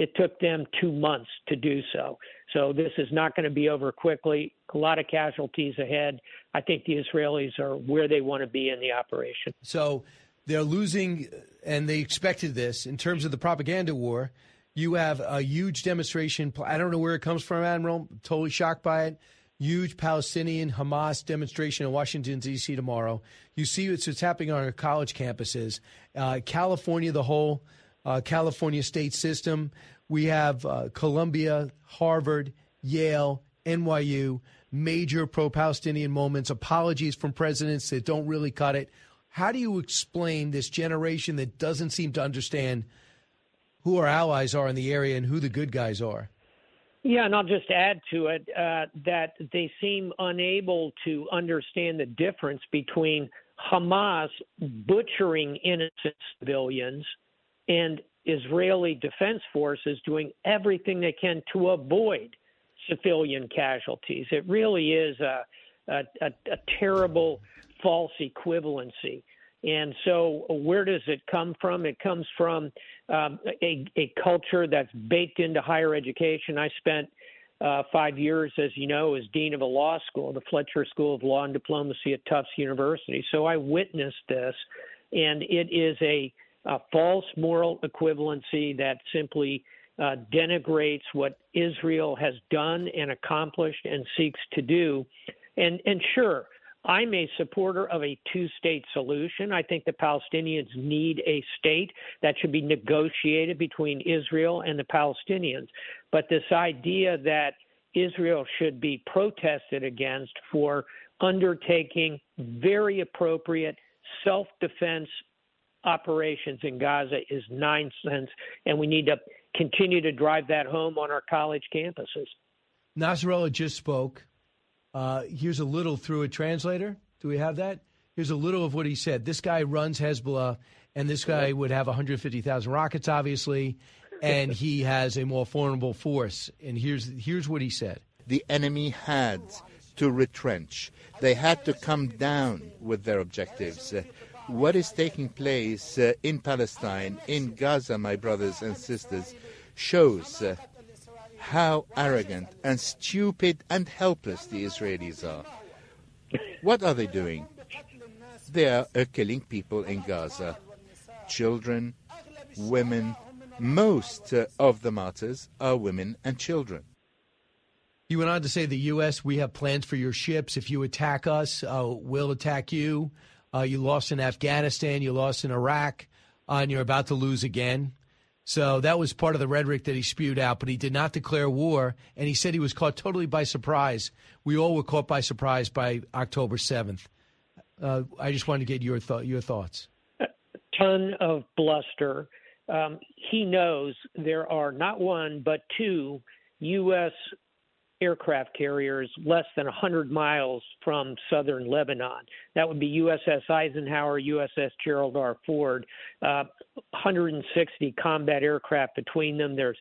it took them two months to do so. So this is not going to be over quickly. A lot of casualties ahead. I think the Israelis are where they want to be in the operation. So they're losing, and they expected this in terms of the propaganda war. You have a huge demonstration. I don't know where it comes from, Admiral. I'm totally shocked by it. Huge Palestinian Hamas demonstration in Washington, D.C. tomorrow. You see what's, what's happening on our college campuses. Uh, California, the whole uh, California state system. We have uh, Columbia, Harvard, Yale, NYU, major pro Palestinian moments, apologies from presidents that don't really cut it. How do you explain this generation that doesn't seem to understand who our allies are in the area and who the good guys are? Yeah, and I'll just add to it uh, that they seem unable to understand the difference between Hamas butchering innocent civilians and Israeli defense forces doing everything they can to avoid civilian casualties. It really is a, a, a, a terrible false equivalency. And so, where does it come from? It comes from um, a, a, culture that's baked into higher education. I spent uh, five years, as you know, as dean of a law school, the Fletcher School of Law and Diplomacy at Tufts University. So I witnessed this, and it is a, a false moral equivalency that simply uh, denigrates what Israel has done and accomplished and seeks to do. And and sure, I'm a supporter of a two state solution. I think the Palestinians need a state that should be negotiated between Israel and the Palestinians. But this idea that Israel should be protested against for undertaking very appropriate self defense operations in Gaza is nonsense, and we need to continue to drive that home on our college campuses. Nasrallah just spoke. Uh, here's a little through a translator. Do we have that? Here's a little of what he said. This guy runs Hezbollah, and this guy would have 150,000 rockets, obviously, and he has a more formidable force. And here's here's what he said: The enemy had to retrench. They had to come down with their objectives. Uh, what is taking place uh, in Palestine, in Gaza, my brothers and sisters, shows uh, how arrogant and stupid and helpless the Israelis are. What are they doing? They are uh, killing people in Gaza children, women. Most uh, of the martyrs are women and children. You went on to say the U.S., we have plans for your ships. If you attack us, uh, we'll attack you. Uh, you lost in Afghanistan, you lost in Iraq, uh, and you're about to lose again. So that was part of the rhetoric that he spewed out, but he did not declare war, and he said he was caught totally by surprise. We all were caught by surprise by October 7th. Uh, I just wanted to get your, th- your thoughts. A ton of bluster. Um, he knows there are not one, but two U.S aircraft carriers less than 100 miles from southern Lebanon. That would be USS Eisenhower, USS Gerald R. Ford, uh, 160 combat aircraft between them. There's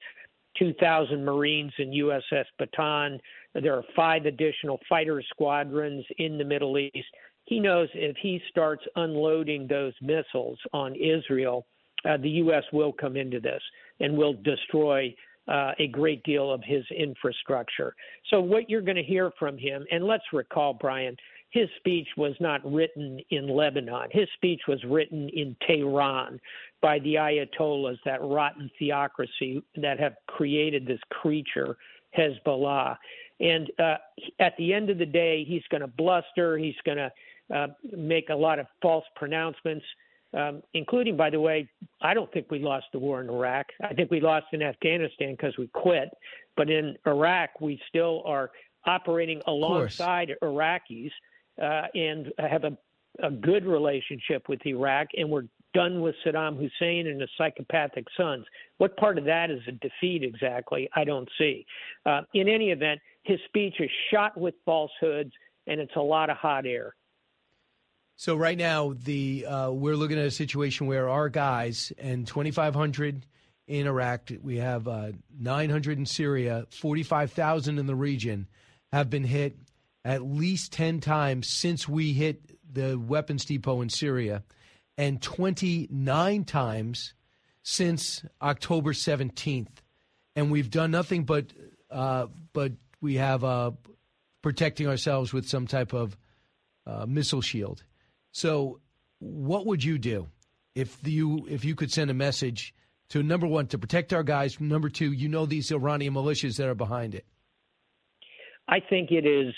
2,000 Marines in USS Bataan. There are five additional fighter squadrons in the Middle East. He knows if he starts unloading those missiles on Israel, uh, the U.S. will come into this and will destroy uh, a great deal of his infrastructure. So, what you're going to hear from him, and let's recall, Brian, his speech was not written in Lebanon. His speech was written in Tehran by the Ayatollahs, that rotten theocracy that have created this creature, Hezbollah. And uh, at the end of the day, he's going to bluster. He's going to uh, make a lot of false pronouncements um, including, by the way, I don't think we lost the war in Iraq. I think we lost in Afghanistan because we quit. But in Iraq, we still are operating alongside Iraqis uh, and have a, a good relationship with Iraq, and we're done with Saddam Hussein and his psychopathic sons. What part of that is a defeat exactly? I don't see. Uh, in any event, his speech is shot with falsehoods, and it's a lot of hot air. So right now, the uh, we're looking at a situation where our guys and 2,500 in Iraq, we have uh, 900 in Syria, 45,000 in the region, have been hit at least 10 times since we hit the weapons depot in Syria, and 29 times since October 17th, and we've done nothing but uh, but we have uh, protecting ourselves with some type of uh, missile shield. So, what would you do if you if you could send a message to number one to protect our guys, number two, you know these Iranian militias that are behind it? I think it is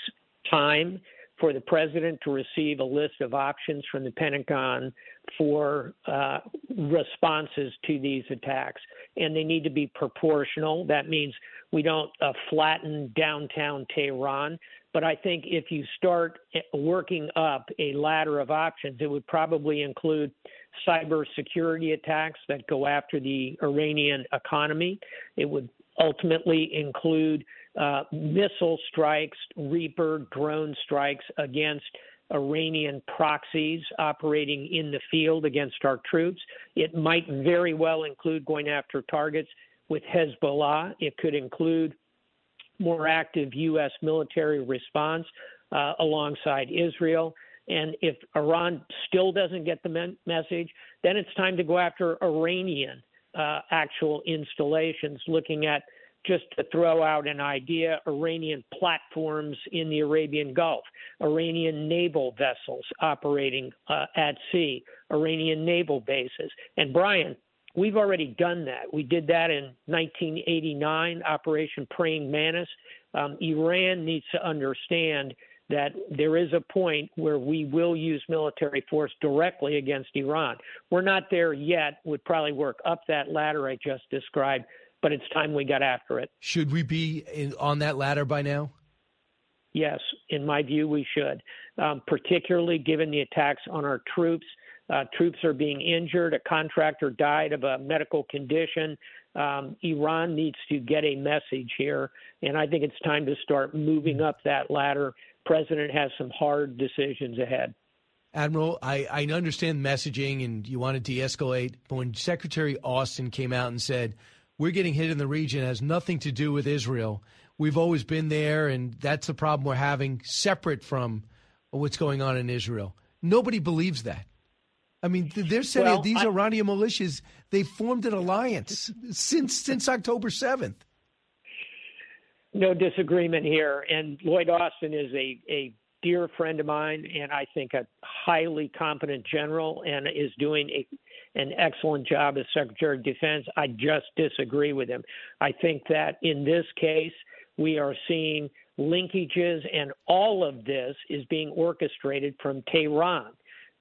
time for the president to receive a list of options from the Pentagon for uh, responses to these attacks. And they need to be proportional. That means we don't uh, flatten downtown Tehran. But I think if you start working up a ladder of options, it would probably include cybersecurity attacks that go after the Iranian economy. It would ultimately include uh, missile strikes, Reaper drone strikes against Iranian proxies operating in the field against our troops. It might very well include going after targets with Hezbollah. It could include more active U.S. military response uh, alongside Israel. And if Iran still doesn't get the me- message, then it's time to go after Iranian uh, actual installations, looking at just to throw out an idea Iranian platforms in the Arabian Gulf, Iranian naval vessels operating uh, at sea, Iranian naval bases. And Brian, We've already done that. We did that in 1989, Operation Praying Mantis. Um, Iran needs to understand that there is a point where we will use military force directly against Iran. We're not there yet. Would probably work up that ladder I just described, but it's time we got after it. Should we be in, on that ladder by now? Yes, in my view, we should, um, particularly given the attacks on our troops uh, troops are being injured. A contractor died of a medical condition. Um, Iran needs to get a message here, and I think it's time to start moving up that ladder. President has some hard decisions ahead. Admiral, I, I understand messaging and you want to de escalate, but when Secretary Austin came out and said, We're getting hit in the region, has nothing to do with Israel. We've always been there, and that's the problem we're having, separate from what's going on in Israel. Nobody believes that. I mean, they're saying well, these I, Iranian militias they formed an alliance since since October seventh. No disagreement here, and Lloyd Austin is a a dear friend of mine, and I think a highly competent general, and is doing a an excellent job as Secretary of Defense. I just disagree with him. I think that in this case, we are seeing linkages, and all of this is being orchestrated from Tehran.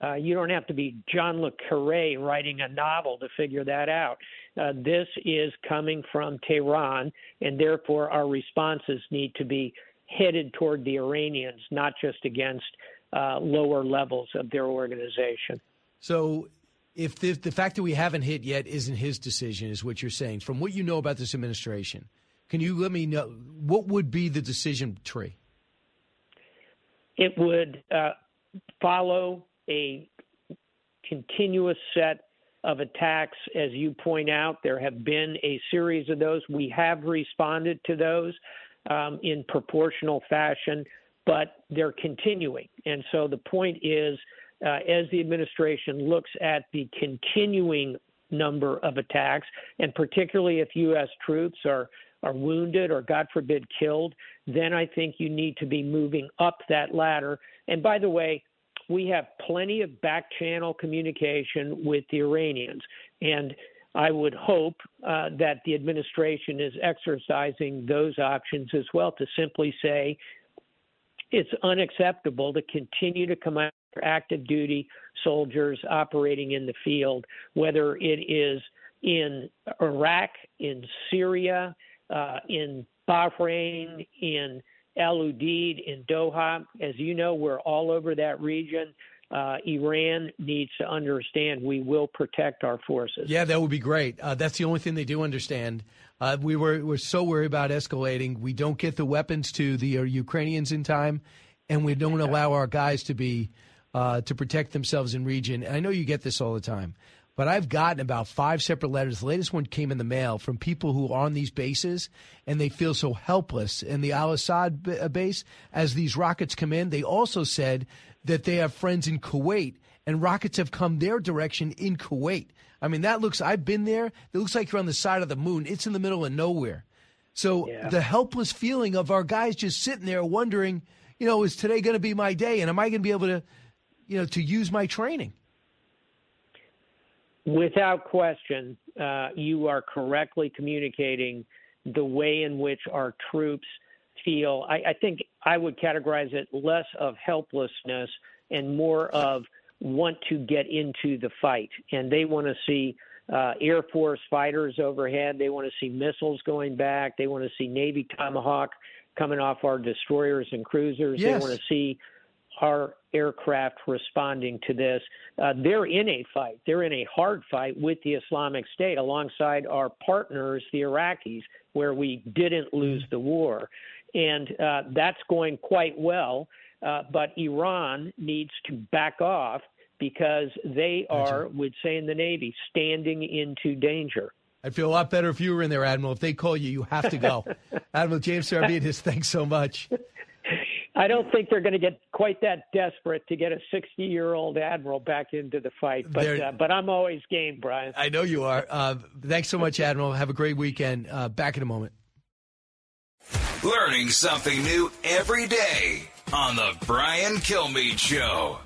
Uh, you don't have to be John le Carre writing a novel to figure that out. Uh, this is coming from Tehran, and therefore our responses need to be headed toward the Iranians, not just against uh, lower levels of their organization. So, if the, the fact that we haven't hit yet isn't his decision, is what you're saying, from what you know about this administration, can you let me know what would be the decision tree? It would uh, follow a continuous set of attacks, as you point out. There have been a series of those. We have responded to those um, in proportional fashion, but they're continuing. And so the point is, uh, as the administration looks at the continuing number of attacks, and particularly if U.S. troops are are wounded or, God forbid, killed, then I think you need to be moving up that ladder. And by the way, we have plenty of back channel communication with the Iranians. And I would hope uh, that the administration is exercising those options as well to simply say it's unacceptable to continue to come after active duty soldiers operating in the field, whether it is in Iraq, in Syria, uh, in Bahrain, in Al Udeid, in Doha. As you know, we're all over that region. Uh, Iran needs to understand we will protect our forces. Yeah, that would be great. Uh, that's the only thing they do understand. Uh, we were we're so worried about escalating. We don't get the weapons to the uh, Ukrainians in time, and we don't allow our guys to be uh, to protect themselves in region. And I know you get this all the time. But I've gotten about five separate letters. The latest one came in the mail from people who are on these bases and they feel so helpless in the Al Asad uh, base as these rockets come in. They also said that they have friends in Kuwait and rockets have come their direction in Kuwait. I mean, that looks, I've been there. It looks like you're on the side of the moon. It's in the middle of nowhere. So yeah. the helpless feeling of our guys just sitting there wondering, you know, is today going to be my day? And am I going to be able to, you know, to use my training? Without question, uh, you are correctly communicating the way in which our troops feel. I, I think I would categorize it less of helplessness and more of want to get into the fight. And they want to see uh, Air Force fighters overhead. They want to see missiles going back. They want to see Navy Tomahawk coming off our destroyers and cruisers. Yes. They want to see our aircraft responding to this. Uh, they're in a fight. They're in a hard fight with the Islamic State alongside our partners, the Iraqis, where we didn't lose the war. And uh, that's going quite well. Uh, but Iran needs to back off because they are, would say in the Navy, standing into danger. I'd feel a lot better if you were in there, Admiral. If they call you, you have to go. Admiral James Stavridis, thanks so much. I don't think they're going to get quite that desperate to get a 60 year old admiral back into the fight, but uh, but I'm always game, Brian. I know you are. Uh, thanks so much, Admiral. Have a great weekend. Uh, back in a moment. Learning something new every day on the Brian Kilmeade Show.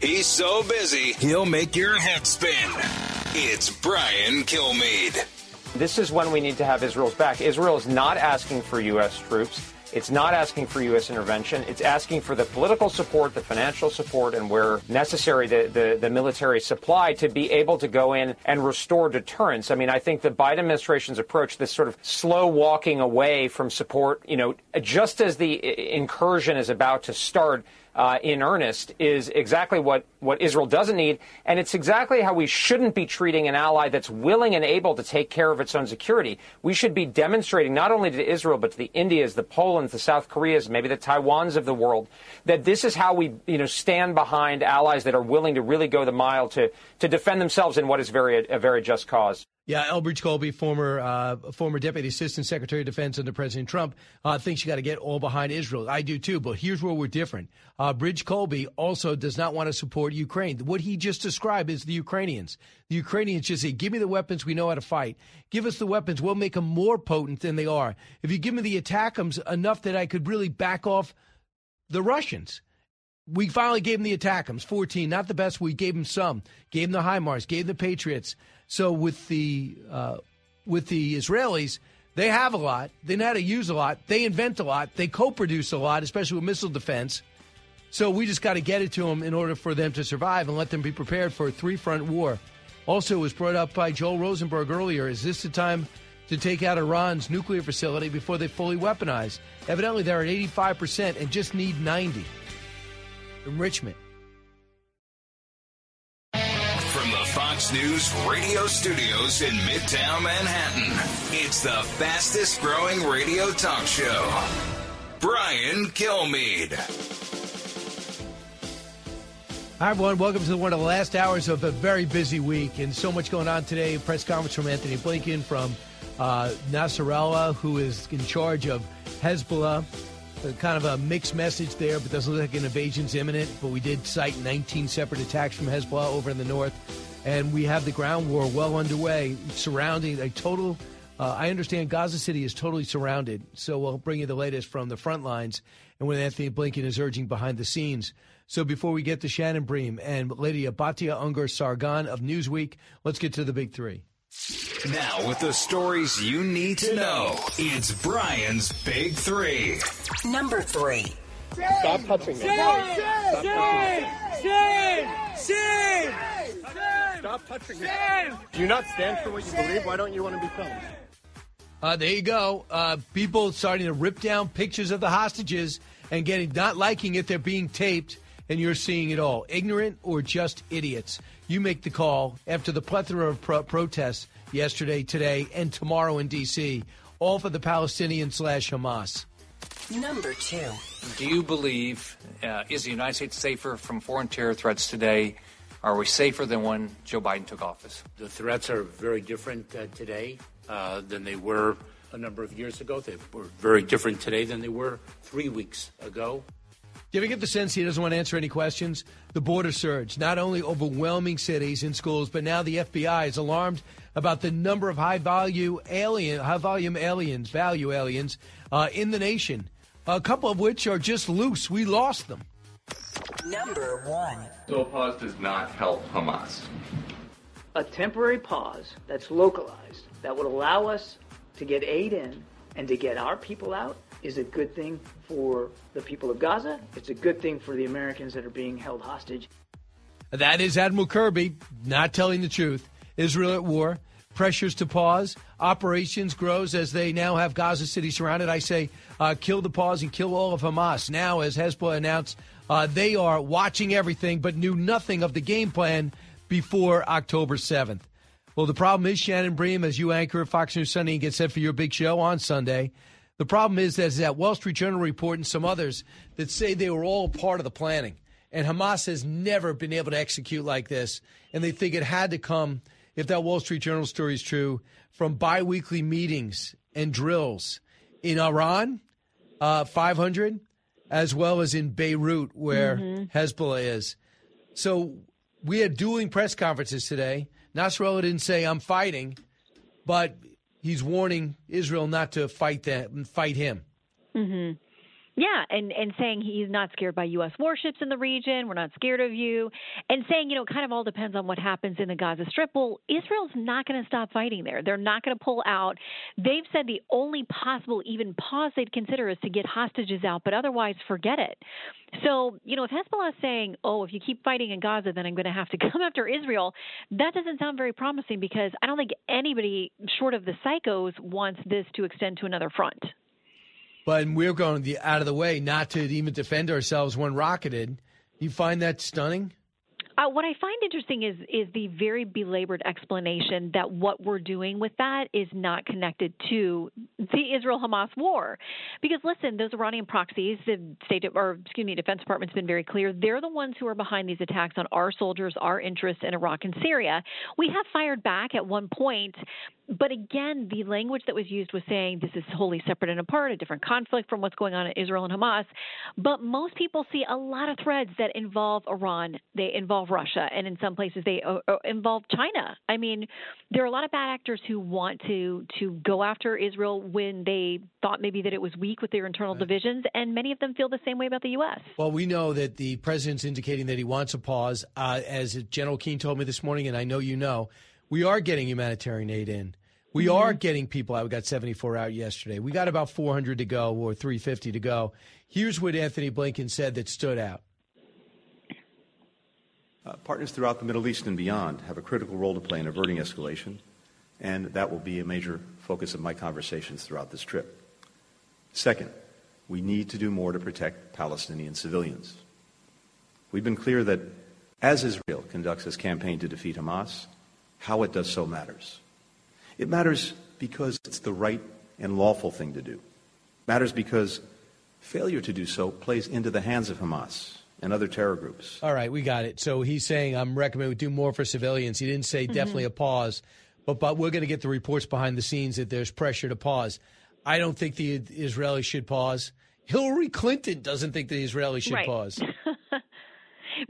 He's so busy, he'll make your head spin. It's Brian Kilmeade. This is when we need to have Israel's back. Israel is not asking for U.S. troops. It's not asking for U.S. intervention. It's asking for the political support, the financial support, and where necessary, the, the, the, military supply to be able to go in and restore deterrence. I mean, I think the Biden administration's approach, this sort of slow walking away from support, you know, just as the incursion is about to start, uh, in earnest is exactly what, what Israel doesn't need. And it's exactly how we shouldn't be treating an ally that's willing and able to take care of its own security. We should be demonstrating not only to Israel, but to the Indias, the Polands, the South Koreas, maybe the Taiwans of the world, that this is how we you know, stand behind allies that are willing to really go the mile to, to defend themselves in what is very, a very just cause. Yeah, Elbridge Colby, former uh, former Deputy Assistant Secretary of Defense under President Trump, uh, thinks you got to get all behind Israel. I do too, but here's where we're different. Uh, Bridge Colby also does not want to support Ukraine. What he just described is the Ukrainians. The Ukrainians just say, "Give me the weapons. We know how to fight. Give us the weapons. We'll make them more potent than they are. If you give me the ATACMS enough that I could really back off the Russians." We finally gave them the ATACMS, 14, not the best. We gave them some. Gave them the HIMARS, gave them the Patriots. So with the uh, with the Israelis, they have a lot. They know how to use a lot. They invent a lot. They co-produce a lot, especially with missile defense. So we just got to get it to them in order for them to survive and let them be prepared for a three-front war. Also, was brought up by Joel Rosenberg earlier. Is this the time to take out Iran's nuclear facility before they fully weaponize? Evidently, they're at 85% and just need 90. Enrichment. News radio studios in Midtown Manhattan. It's the fastest growing radio talk show. Brian Kilmeade. Hi, everyone. Welcome to one of the last hours of a very busy week and so much going on today. Press conference from Antony Blinken from uh, Nasrallah, who is in charge of Hezbollah. Uh, kind of a mixed message there, but doesn't look like an invasion's imminent. But we did cite 19 separate attacks from Hezbollah over in the north. And we have the ground war well underway, surrounding a total. Uh, I understand Gaza City is totally surrounded. So we'll bring you the latest from the front lines and what Antony Blinken is urging behind the scenes. So before we get to Shannon Bream and Lady Batya Ungar Sargon of Newsweek, let's get to the big three. Now, with the stories you need to know, it's Brian's Big Three. Number three. Stop touching me. Stop Stop touching me. Do you not stand for what you believe? Why don't you want to be filmed? Uh, there you go. Uh, people starting to rip down pictures of the hostages and getting not liking it. They're being taped, and you're seeing it all. Ignorant or just idiots. You make the call after the plethora of pro- protests yesterday, today, and tomorrow in D.C., all for the Palestinian slash Hamas. Number two. Do you believe, uh, is the United States safer from foreign terror threats today? Are we safer than when Joe Biden took office? The threats are very different uh, today uh, than they were a number of years ago. They were very different today than they were three weeks ago. Do you ever get the sense he doesn't want to answer any questions? The border surge, not only overwhelming cities and schools, but now the FBI is alarmed about the number of high value alien, high volume aliens, value aliens uh, in the nation. A couple of which are just loose. We lost them. Number one. So a pause does not help Hamas. A temporary pause that's localized that would allow us to get aid in and to get our people out is a good thing for the people of Gaza. It's a good thing for the Americans that are being held hostage. That is Admiral Kirby not telling the truth. Israel at war, pressures to pause, operations grows as they now have Gaza City surrounded. I say, uh, kill the pause and kill all of Hamas. Now, as Hezbollah announced, uh, they are watching everything but knew nothing of the game plan before October 7th. Well, the problem is, Shannon Bream, as you anchor Fox News Sunday and get set for your big show on Sunday, the problem is there's that Wall Street Journal report and some others that say they were all part of the planning. And Hamas has never been able to execute like this. And they think it had to come, if that Wall Street Journal story is true, from biweekly meetings and drills in Iran, uh, 500, as well as in Beirut, where Mm-hmm. Hezbollah is. So we had dueling press conferences today. Nasrallah didn't say, I'm fighting, but he's warning Israel not to fight them, fight him. hmm Yeah, and and saying he's not scared by U.S. warships in the region. We're not scared of you, and saying you know it kind of all depends on what happens in the Gaza Strip. Well, Israel's not going to stop fighting there. They're not going to pull out. They've said the only possible even pause they'd consider is to get hostages out, but otherwise forget it. So you know if Hezbollah is saying, oh, if you keep fighting in Gaza, then I'm going to have to come after Israel, that doesn't sound very promising because I don't think anybody short of the psychos wants this to extend to another front. But we're going the, out of the way not to even defend ourselves when rocketed. You find that stunning? Uh, what I find interesting is is the very belabored explanation that what we're doing with that is not connected to the Israel Hamas war, because listen, those Iranian proxies, the State or excuse me, Defense Department's been very clear. They're the ones who are behind these attacks on our soldiers, our interests in Iraq and Syria. We have fired back at one point, but again, the language that was used was saying this is wholly separate and apart, a different conflict from what's going on in Israel and Hamas. But most people see a lot of threads that involve Iran, they involve Russia, and in some places they uh, uh, involve China. I mean, there are a lot of bad actors who want to to go after Israel when they thought maybe that it was weak with their internal divisions, and many of them feel the same way about the U.S. Well, we know that the president's indicating that he wants a pause. Uh, as General Keane told me this morning, and I know you know, we are getting humanitarian aid in. We are getting people out. We got 74 out yesterday. We got about 400 to go or 350 to go. Here's what Antony Blinken said that stood out. Uh, partners throughout the Middle East and beyond have a critical role to play in averting escalation, and that will be a major focus of my conversations throughout this trip. Second, we need to do more to protect Palestinian civilians. We've been clear that as Israel conducts its campaign to defeat Hamas, how it does so matters. It matters because it's the right and lawful thing to do. It matters because Failure to do so plays into the hands of Hamas and other terror groups. All right, we got it. So he's saying I'm recommending we do more for civilians. He didn't say Mm-hmm. definitely a pause, but but we're going to get the reports behind the scenes that there's pressure to pause. I don't think the Israelis should pause. Hillary Clinton doesn't think the Israelis should Right. pause.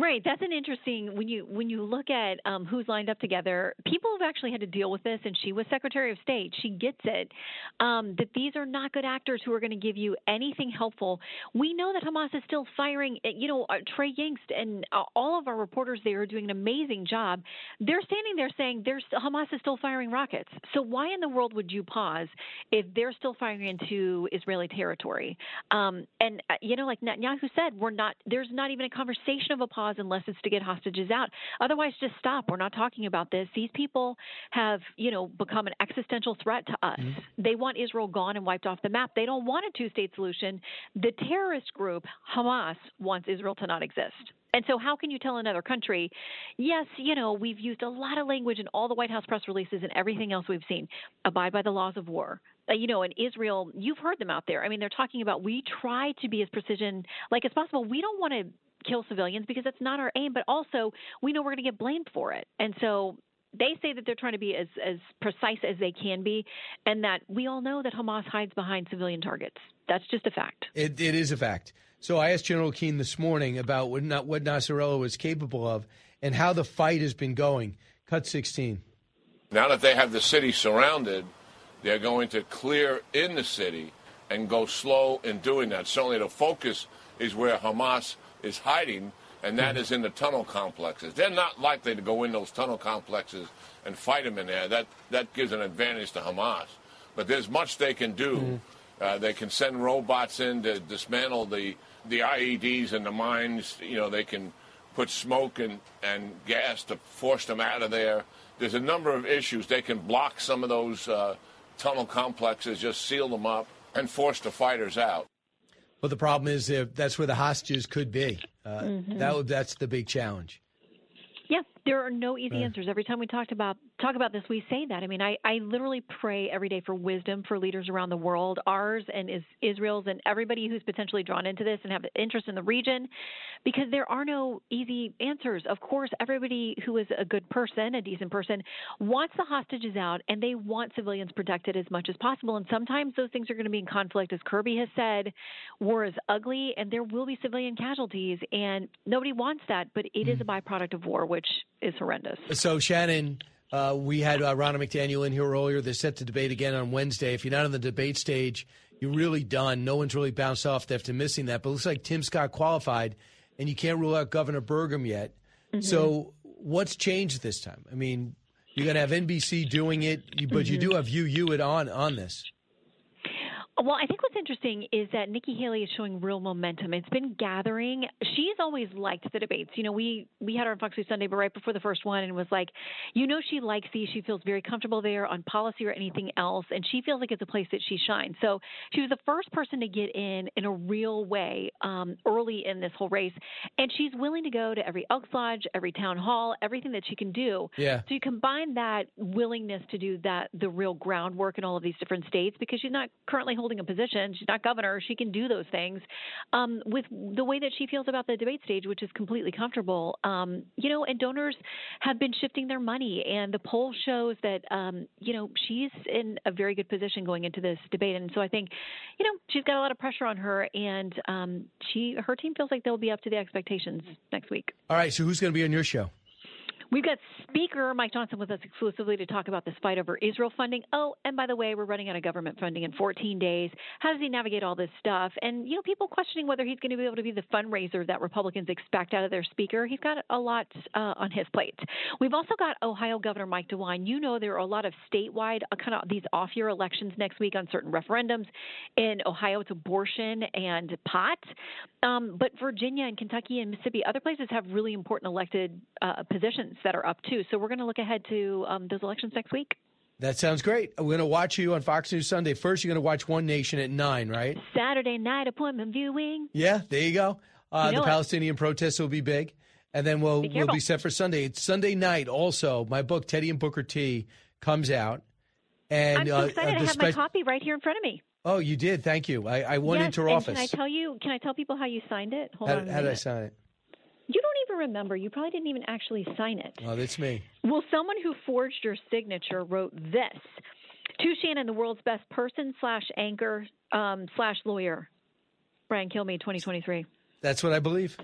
Right, that's an interesting when you when you look at um, who's lined up together. People have actually had to deal with this, and she was Secretary of State. She gets it um, that these are not good actors who are going to give you anything helpful. We know that Hamas is still firing. eh, You know, uh, Trey Yingst and uh, all of our reporters there are doing an amazing job. They're standing there saying there's Hamas is still firing rockets. So why in the world would you pause if they're still firing into Israeli territory? Um, and uh, you know, like Netanyahu said, we're not. There's not even a conversation of a pause unless it's to get hostages out. Otherwise, just stop. We're not talking about this. These people have, you know, become an existential threat to us. They want Israel gone and wiped off the map. They don't want a two-state solution. The terrorist group Hamas wants Israel to not exist. And so, how can you tell another country, yes, you know, we've used a lot of language in all the White House press releases and everything else we've seen, abide by the laws of war. Uh, you know, in Israel, you've heard them out there. I mean, they're talking about we try to be as precision like as possible. We don't want to kill civilians because that's not our aim, but also we know we're going to get blamed for it. And so they say that they're trying to be as, as precise as they can be, and that we all know that Hamas hides behind civilian targets. That's just a fact. It, it is a fact. So I asked General Keane this morning about what, not, what Nasrallah was capable of and how the fight has been going. Cut 16. Now that they have the city surrounded, they're going to clear in the city and go slow in doing that. Certainly, the focus is where Hamas is hiding, and that is in the tunnel complexes. They're not likely to go in those tunnel complexes and fight them in there. That that gives an advantage to Hamas. But there's much they can do. Uh, they can send robots in to dismantle the the IEDs and the mines. You know, they can put smoke and, and gas to force them out of there. There's a number of issues. They can block some of those uh, tunnel complexes, just seal them up, and force the fighters out. But the problem is that that's where the hostages could be. Uh, Mhm. that that's the big challenge. Yeah, there are no easy Right. answers. Every time we talked about talk about this, we say that. I mean, I, I literally pray every day for wisdom for leaders around the world, ours and is Israel's, and everybody who's potentially drawn into this and have an interest in the region, because there are no easy answers. Of course, everybody who is a good person, a decent person, wants the hostages out, and they want civilians protected as much as possible. And sometimes those things are going to be in conflict, as Kirby has said. War is ugly, and there will be civilian casualties, and nobody wants that. But it is a mm. byproduct of war, which is horrendous. So, Shannon, uh, we had uh, Ronna McDaniel in here earlier. They're set to debate again on Wednesday. If you're not on the debate stage, you're really done. No one's really bounced off after missing that. But it looks like Tim Scott qualified, and you can't rule out Governor Burgum yet. So, what's changed this time? I mean, you're going to have NBC doing it, but you Mhm. do have you, you it on on this. Well, I think what's interesting is that Nikki Haley is showing real momentum. It's been gathering. She's always liked the debates. You know, we we had her on Fox News Sunday, but right before the first one, and was like, you know, she likes these. She feels very comfortable there on policy or anything else, and she feels like it's a place that she shines. So she was the first person to get in in a real way um, early in this whole race, and she's willing to go to every Elks Lodge, every town hall, everything that she can do. Yeah. So you combine that willingness to do that, the real groundwork in all of these different states, because she's not currently holding a position, she's not governor, she can do those things. Um, with the way that she feels about the debate stage, which is completely comfortable, um, you know, and donors have been shifting their money, and the poll shows that, um, you know, she's in a very good position going into this debate, and so I think, you know, she's got a lot of pressure on her, and um, she her team feels like they'll be up to the expectations next week. All right, so who's going to be on your show? We've got Speaker Mike Johnson with us exclusively to talk about this fight over Israel funding. Oh, and by the way, we're running out of government funding in 14 days. How does he navigate all this stuff? And, you know, people questioning whether he's going to be able to be the fundraiser that Republicans expect out of their speaker. He's got a lot uh, on his plate. We've also got Ohio Governor Mike DeWine. You know, there are a lot of statewide, uh, kind of these off year elections next week on certain referendums. In Ohio, it's abortion and pot. Um, but Virginia and Kentucky and Mississippi, other places have really important elected uh, positions that are up too. So we're going to look ahead to um, those elections next week. That sounds great. We're going to watch you on Fox News Sunday. First, you're going to watch One Nation at 9, right? Saturday night appointment viewing. Yeah, there you go. Uh, You know the it. Palestinian protests will be big. And then we'll, Be we'll be set for Sunday. It's Sunday night also. My book, Teddy and Booker T, comes out. And I'm so uh, excited uh, to have my copy right here in front of me. Oh, you did. Thank you. I, I went yes, into her office. Can I tell you? Can I tell people how you signed it? Hold how, on. how did I minute. sign it? You don't even remember. You probably didn't even actually sign it. Oh, that's me. Well, someone who forged your signature wrote this to Shannon, the world's best person slash anchor um, slash lawyer, Brian Kilmeade, 2023. That's what I believe.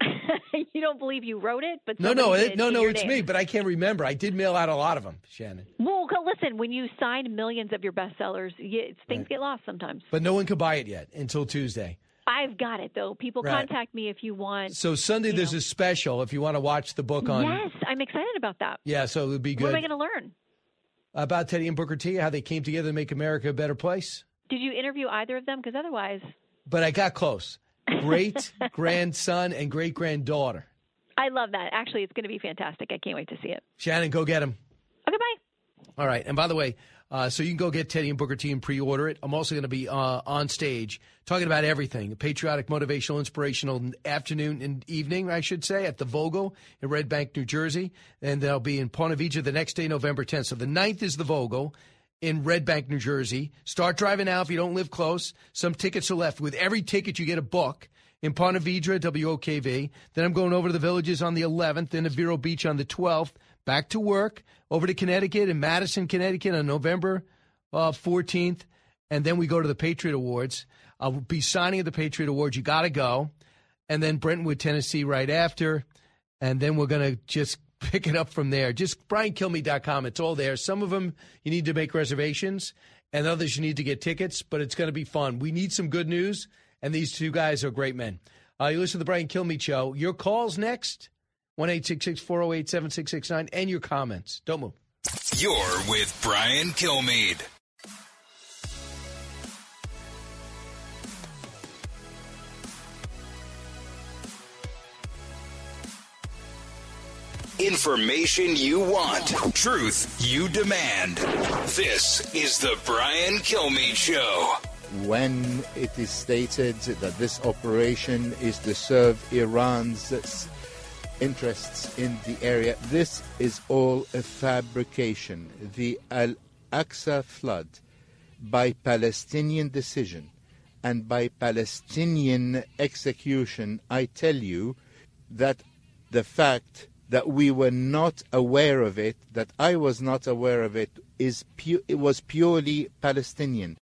you don't believe you wrote it, but No, no, it, no, no. It's name. me, but I can't remember. I did mail out a lot of them, Shannon. Well, listen, when you sign millions of your bestsellers, you, things get lost sometimes. But no one could buy it yet until Tuesday. I've got it though. People Right. contact me if you want. So Sunday there's know. a special if you want to watch the book on. Yes, I'm excited about that. Yeah, so it would be good. What am I going to learn? About Teddy and Booker T, how they came together to make America a better place. Did you interview either of them? Because otherwise, But I got close. Great grandson and great granddaughter. I love that. Actually, it's going to be fantastic. I can't wait to see it. Shannon, go get him. Okay, bye. All right. And by the way, uh, so you can go get Teddy and Booker T and pre order it. I'm also going to be uh, on stage talking about everything patriotic, motivational, inspirational afternoon and evening, I should say, at the Vogel in Red Bank, New Jersey. And they'll be in Ponte the next day, November 10th. So the 9th is the Vogel in Red Bank, New Jersey. Start driving now if you don't live close. Some tickets are left. With every ticket, you get a book in Ponte Vedra, WOKV. Then I'm going over to the villages on the 11th, then to Vero Beach on the 12th. Back to work, over to Connecticut in Madison, Connecticut on November uh, 14th. And then we go to the Patriot Awards. I'll be signing at the Patriot Awards. You got to go. And then Brentwood, Tennessee right after. And then we're going to just pick it up from there. Just briankilme.com. It's all there. Some of them you need to make reservations, and others you need to get tickets, but it's going to be fun. We need some good news, and these two guys are great men. Uh, you listen to the Brian Kilmeade Show. Your calls next 1 408 7669 and your comments. Don't move. You're with Brian Kilmeade. Information you want, truth you demand. This is the Brian Kilmeade Show. when it is stated that this operation is to serve Iran's s- interests in the area, this is all a fabrication. The Al Aqsa flood, by Palestinian decision and by Palestinian execution, I tell you that the fact that we were not aware of it, that I was not aware of it, is pu- it was purely Palestinian.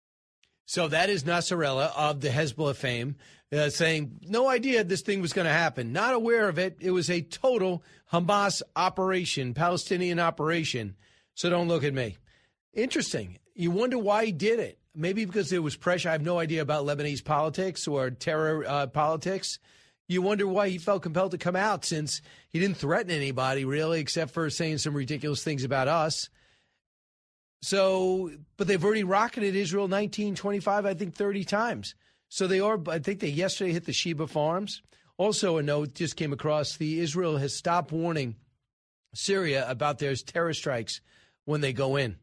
So that is Nasrallah of the Hezbollah fame uh, saying, no idea this thing was going to happen. Not aware of it. It was a total Hamas operation, Palestinian operation. So don't look at me. Interesting. You wonder why he did it. Maybe because there was pressure. I have no idea about Lebanese politics or terror uh, politics. You wonder why he felt compelled to come out since he didn't threaten anybody, really, except for saying some ridiculous things about us. So, but they've already rocketed Israel 19, 25, I think 30 times. So they are, I think they yesterday hit the Shebaa farms. Also, a note just came across the Israel has stopped warning Syria about their terror strikes when they go in.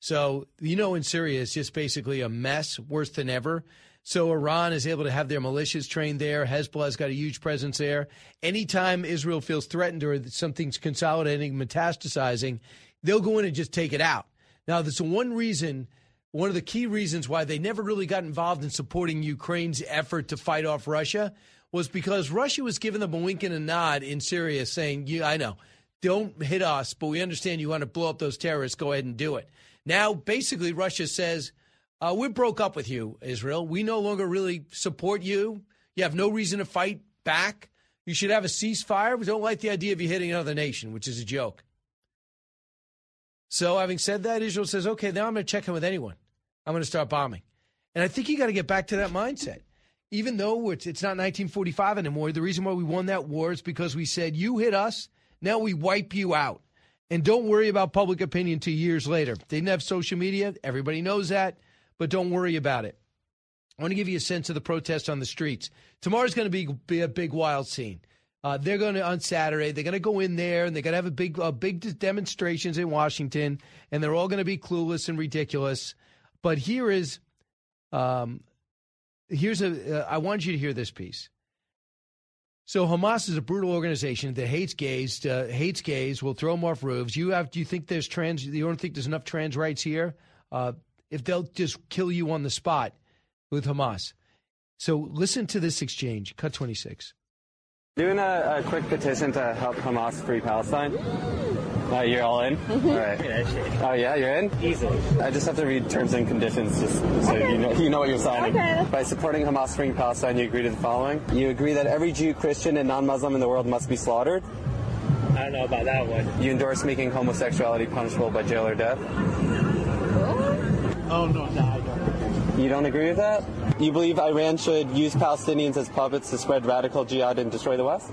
So, you know, in Syria, it's just basically a mess, worse than ever. So, Iran is able to have their militias trained there. Hezbollah's got a huge presence there. Anytime Israel feels threatened or something's consolidating, metastasizing, they'll go in and just take it out. Now, there's one reason, one of the key reasons why they never really got involved in supporting Ukraine's effort to fight off Russia was because Russia was giving them a wink and a nod in Syria, saying, "Yeah, I know, don't hit us, but we understand you want to blow up those terrorists. Go ahead and do it." Now, basically, Russia says, uh, "We broke up with you, Israel. We no longer really support you. You have no reason to fight back. You should have a ceasefire. We don't like the idea of you hitting another nation, which is a joke." So, having said that, Israel says, okay, now I'm going to check in with anyone. I'm going to start bombing. And I think you got to get back to that mindset. Even though it's, it's not 1945 anymore, the reason why we won that war is because we said, you hit us, now we wipe you out. And don't worry about public opinion two years later. They didn't have social media. Everybody knows that, but don't worry about it. I want to give you a sense of the protest on the streets. Tomorrow's going to be, be a big wild scene. Uh, they're going to on Saturday. They're going to go in there and they're going to have a big, uh, big demonstrations in Washington, and they're all going to be clueless and ridiculous. But here is, um, here's a. Uh, I want you to hear this piece. So Hamas is a brutal organization that hates gays. Uh, hates gays. Will throw them off roofs. You have? Do you think there's trans? You don't think there's enough trans rights here? Uh, if they'll just kill you on the spot, with Hamas. So listen to this exchange. Cut 26. Doing a, a quick petition to help Hamas free Palestine. Uh, you're all in? All right. Oh, yeah, you're in? Easily. I just have to read terms and conditions just so you, know, you know what you're signing. Okay. By supporting Hamas freeing Palestine, you agree to the following. You agree that every Jew, Christian, and non Muslim in the world must be slaughtered. I don't know about that one. You endorse making homosexuality punishable by jail or death. Oh, no, no, I don't. You don't agree with that? You believe Iran should use Palestinians as puppets to spread radical jihad and destroy the West?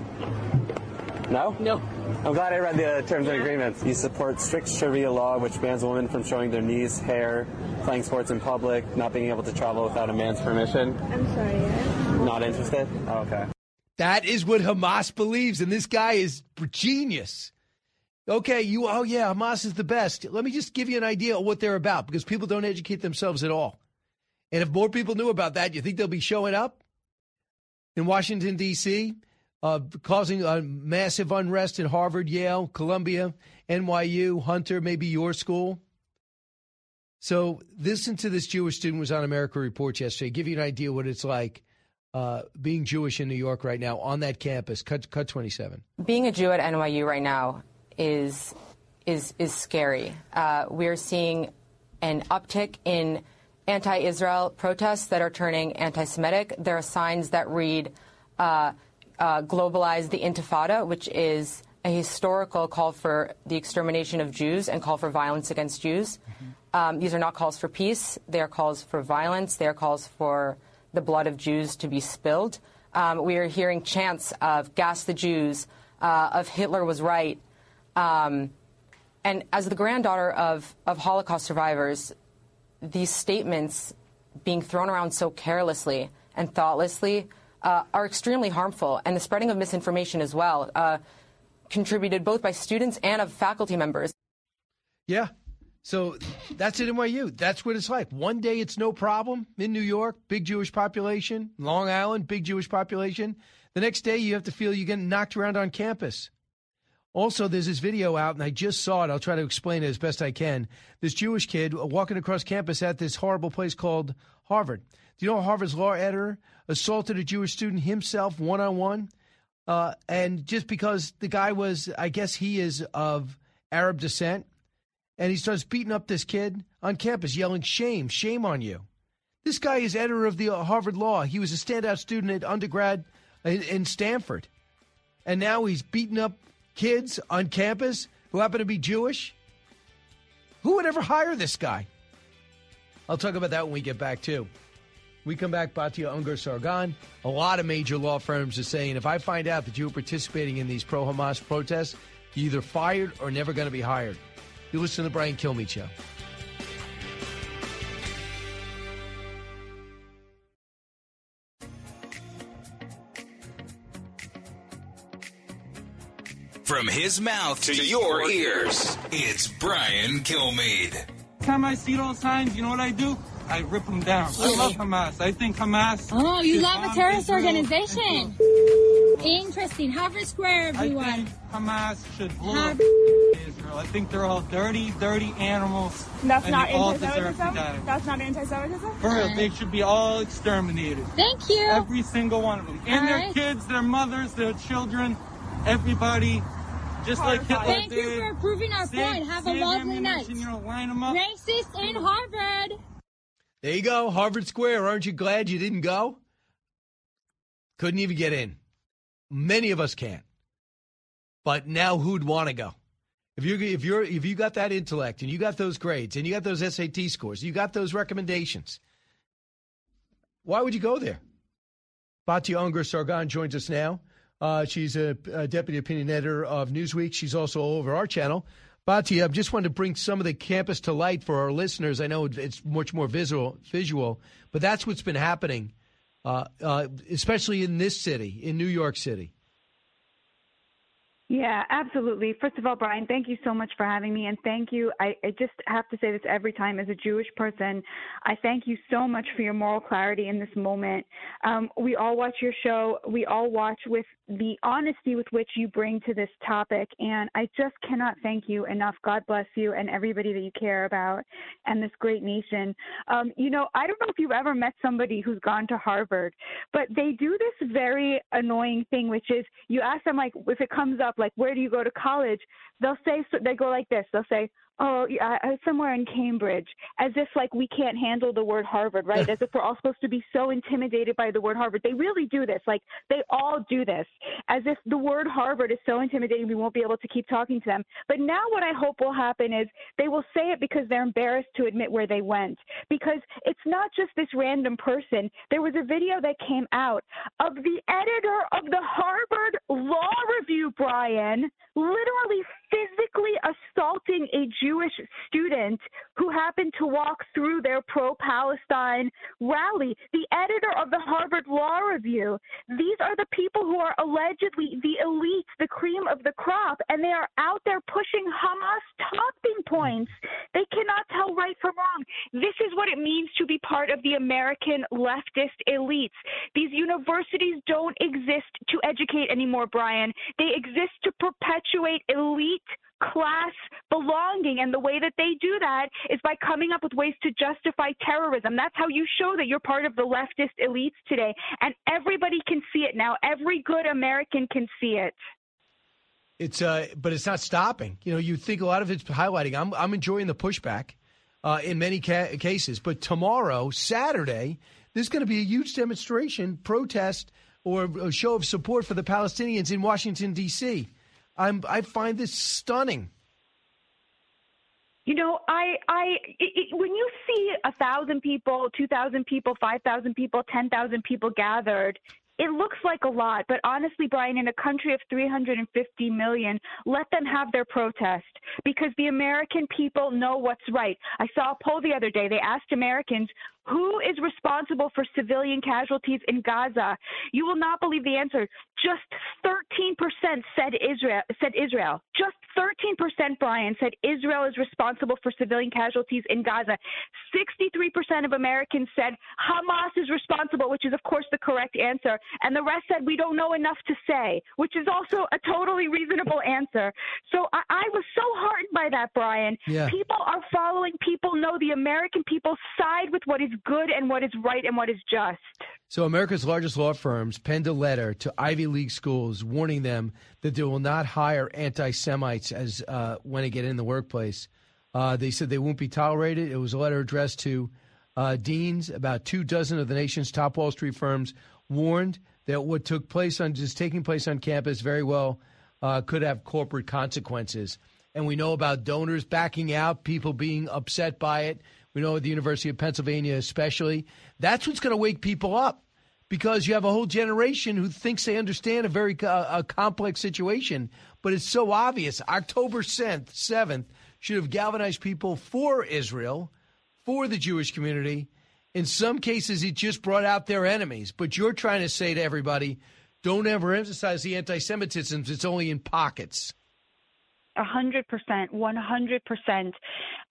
No? No. I'm glad I read the terms and agreements. You support strict Sharia law, which bans women from showing their knees, hair, playing sports in public, not being able to travel without a man's permission. I'm sorry. yeah. Not interested? Oh, okay. That is what Hamas believes, and this guy is genius. Okay, you, oh yeah, Hamas is the best. Let me just give you an idea of what they're about because people don't educate themselves at all. And if more people knew about that, you think they'll be showing up in Washington, D.C., uh, causing a massive unrest at Harvard, Yale, Columbia, NYU, Hunter, maybe your school? So listen to this Jewish student was on America Report yesterday. Give you an idea what it's like uh, being Jewish in New York right now on that campus. Cut, cut 27. being a Jew at NYU right now is is is scary. Uh, we're seeing an uptick in anti-Israel protests that are turning anti-Semitic. There are signs that read uh, uh, "Globalize the Intifada," which is a historical call for the extermination of Jews and call for violence against Jews. Um, these are not calls for peace. They are calls for violence. They are calls for the blood of Jews to be spilled. Um, we are hearing chants of "Gas the Jews," uh, of "Hitler was right." Um, and as the granddaughter of, of Holocaust survivors, these statements being thrown around so carelessly and thoughtlessly uh, are extremely harmful. And the spreading of misinformation as well, uh, contributed both by students and of faculty members. Yeah. So that's at NYU. That's what it's like. One day it's no problem in New York, big Jewish population. Long Island, big Jewish population. The next day you have to feel you're getting knocked around on campus. Also, there's this video out, and I just saw it. I'll try to explain it as best I can. This Jewish kid walking across campus at this horrible place called Harvard. Do you know Harvard's law editor assaulted a Jewish student himself one on one? And just because the guy was, I guess he is of Arab descent, and he starts beating up this kid on campus, yelling, Shame, shame on you. This guy is editor of the uh, Harvard Law. He was a standout student at undergrad in Stanford. And now he's beating up kids on campus who happen to be Jewish. Who would ever hire this guy? I'll talk about that when we get back, too. We come back, Batya Ungar Sargon. A lot of major law firms are saying if I find out that you were participating in these pro Hamas protests, you're either fired or never going to be hired. You listen to the Brian Kilmeade Show. From his mouth to, your ears, it's Brian Kilmeade. time I see those signs, you know what I do? I rip them down. I love Hamas. I think Hamas. Oh, you should love a terrorist Israel. organization. Interesting. Harvard Square, I everyone. think Hamas should blow up Harvard- Israel. I think they're all dirty, dirty animals. That's and not they all deserve to anti-Semitism. die. That's not anti-Semitism. For real, they should be all exterminated. Thank you. Every single one of them. And All their right. kids, their mothers, their children, everybody. Just like Hitler Thank did. you for proving our Save- point. Have a lovely night. You know, line them up. Racist in Harvard. There you go, Harvard Square. Aren't you glad you didn't go? Couldn't even get in. Many of us can't. But now who'd want to go? If you if you're if you got that intellect and you got those grades and you got those SAT scores, you got those recommendations. Why would you go there? Batya Ungar Sargon joins us now. Uh, she's a, a deputy opinion editor of Newsweek. She's also over our channel. Batya, I just wanted to bring some of the campus to light for our listeners. I know it's much more visual, visual, but that's what's been happening, uh, uh, especially in this city, in New York City. Yeah, absolutely. First of all, Brian, thank you so much for having me. And thank you. I, I, just have to say this every time as a Jewish person. I thank you so much for your moral clarity in this moment. Um, we all watch your show. We all watch with the honesty with which you bring to this topic. And I just cannot thank you enough. God bless you and everybody that you care about and this great nation. Um, you know, I don't know if you've ever met somebody who's gone to Harvard, but they do this very annoying thing, which is you ask them, like, if it comes up, like, where do you go to college? They'll say, they go like this. They'll say, oh, yeah, somewhere in Cambridge, as if like we can't handle the word Harvard, right? as if we're all supposed to be so intimidated by the word Harvard. They really do this. Like they all do this, as if the word Harvard is so intimidating we won't be able to keep talking to them. But now what I hope will happen is they will say it because they're embarrassed to admit where they went. Because it's not just this random person. There was a video that came out of the editor of the Harvard Law Review, Brian, literally physically assaulting a Jewish student who happened to walk through their pro Palestine rally. The editor of the Harvard Law Review. These are the people who are allegedly the elite, the cream of the crop, and they are out there pushing Hamas talking points. They cannot tell right from wrong. This is what it means to be part of the American leftist elites. These universities don't exist to educate anymore, Brian. They exist to perpetuate elite class belonging. And the way that they do that is by coming up with ways to justify terrorism. That's how you show that you're part of the leftist elites today. And everybody can see it now. Every good American can see it. It's uh, but it's not stopping. You know, you think a lot of it's highlighting. I'm I'm enjoying the pushback uh, in many ca- cases, but tomorrow, Saturday, there's going to be a huge demonstration, protest, or a show of support for the Palestinians in Washington D.C. I'm I find this stunning. You know, I, I, it, it, when you see a thousand people, two thousand people, five thousand people, ten thousand people gathered, it looks like a lot, but honestly, Brian, in a country of 350 million, let them have their protest because the American people know what's right. I saw a poll the other day. They asked Americans who is responsible for civilian casualties in Gaza? You will not believe the answer. Just 13% said Israel. Said Israel. Just 13%, Brian, said Israel is responsible for civilian casualties in Gaza. 63% of Americans said Hamas is responsible, which is, of course, the correct answer. And the rest said we don't know enough to say, which is also a totally reasonable answer. So I, I was so heartened by that, Brian. Yeah. People are following, people know the American people side with what is good and what is right and what is just. So, America's largest law firms penned a letter to Ivy League schools warning them that they will not hire anti Semites as uh, when they get in the workplace. Uh, they said they won't be tolerated. It was a letter addressed to uh, deans. About two dozen of the nation's top Wall Street firms warned that what took place on just taking place on campus very well uh, could have corporate consequences. And we know about donors backing out, people being upset by it. We know at the University of Pennsylvania, especially. That's what's going to wake people up because you have a whole generation who thinks they understand a very uh, a complex situation, but it's so obvious. October 7th should have galvanized people for Israel, for the Jewish community. In some cases, it just brought out their enemies. But you're trying to say to everybody, don't ever emphasize the anti Semitism, it's only in pockets. A hundred percent, one hundred percent.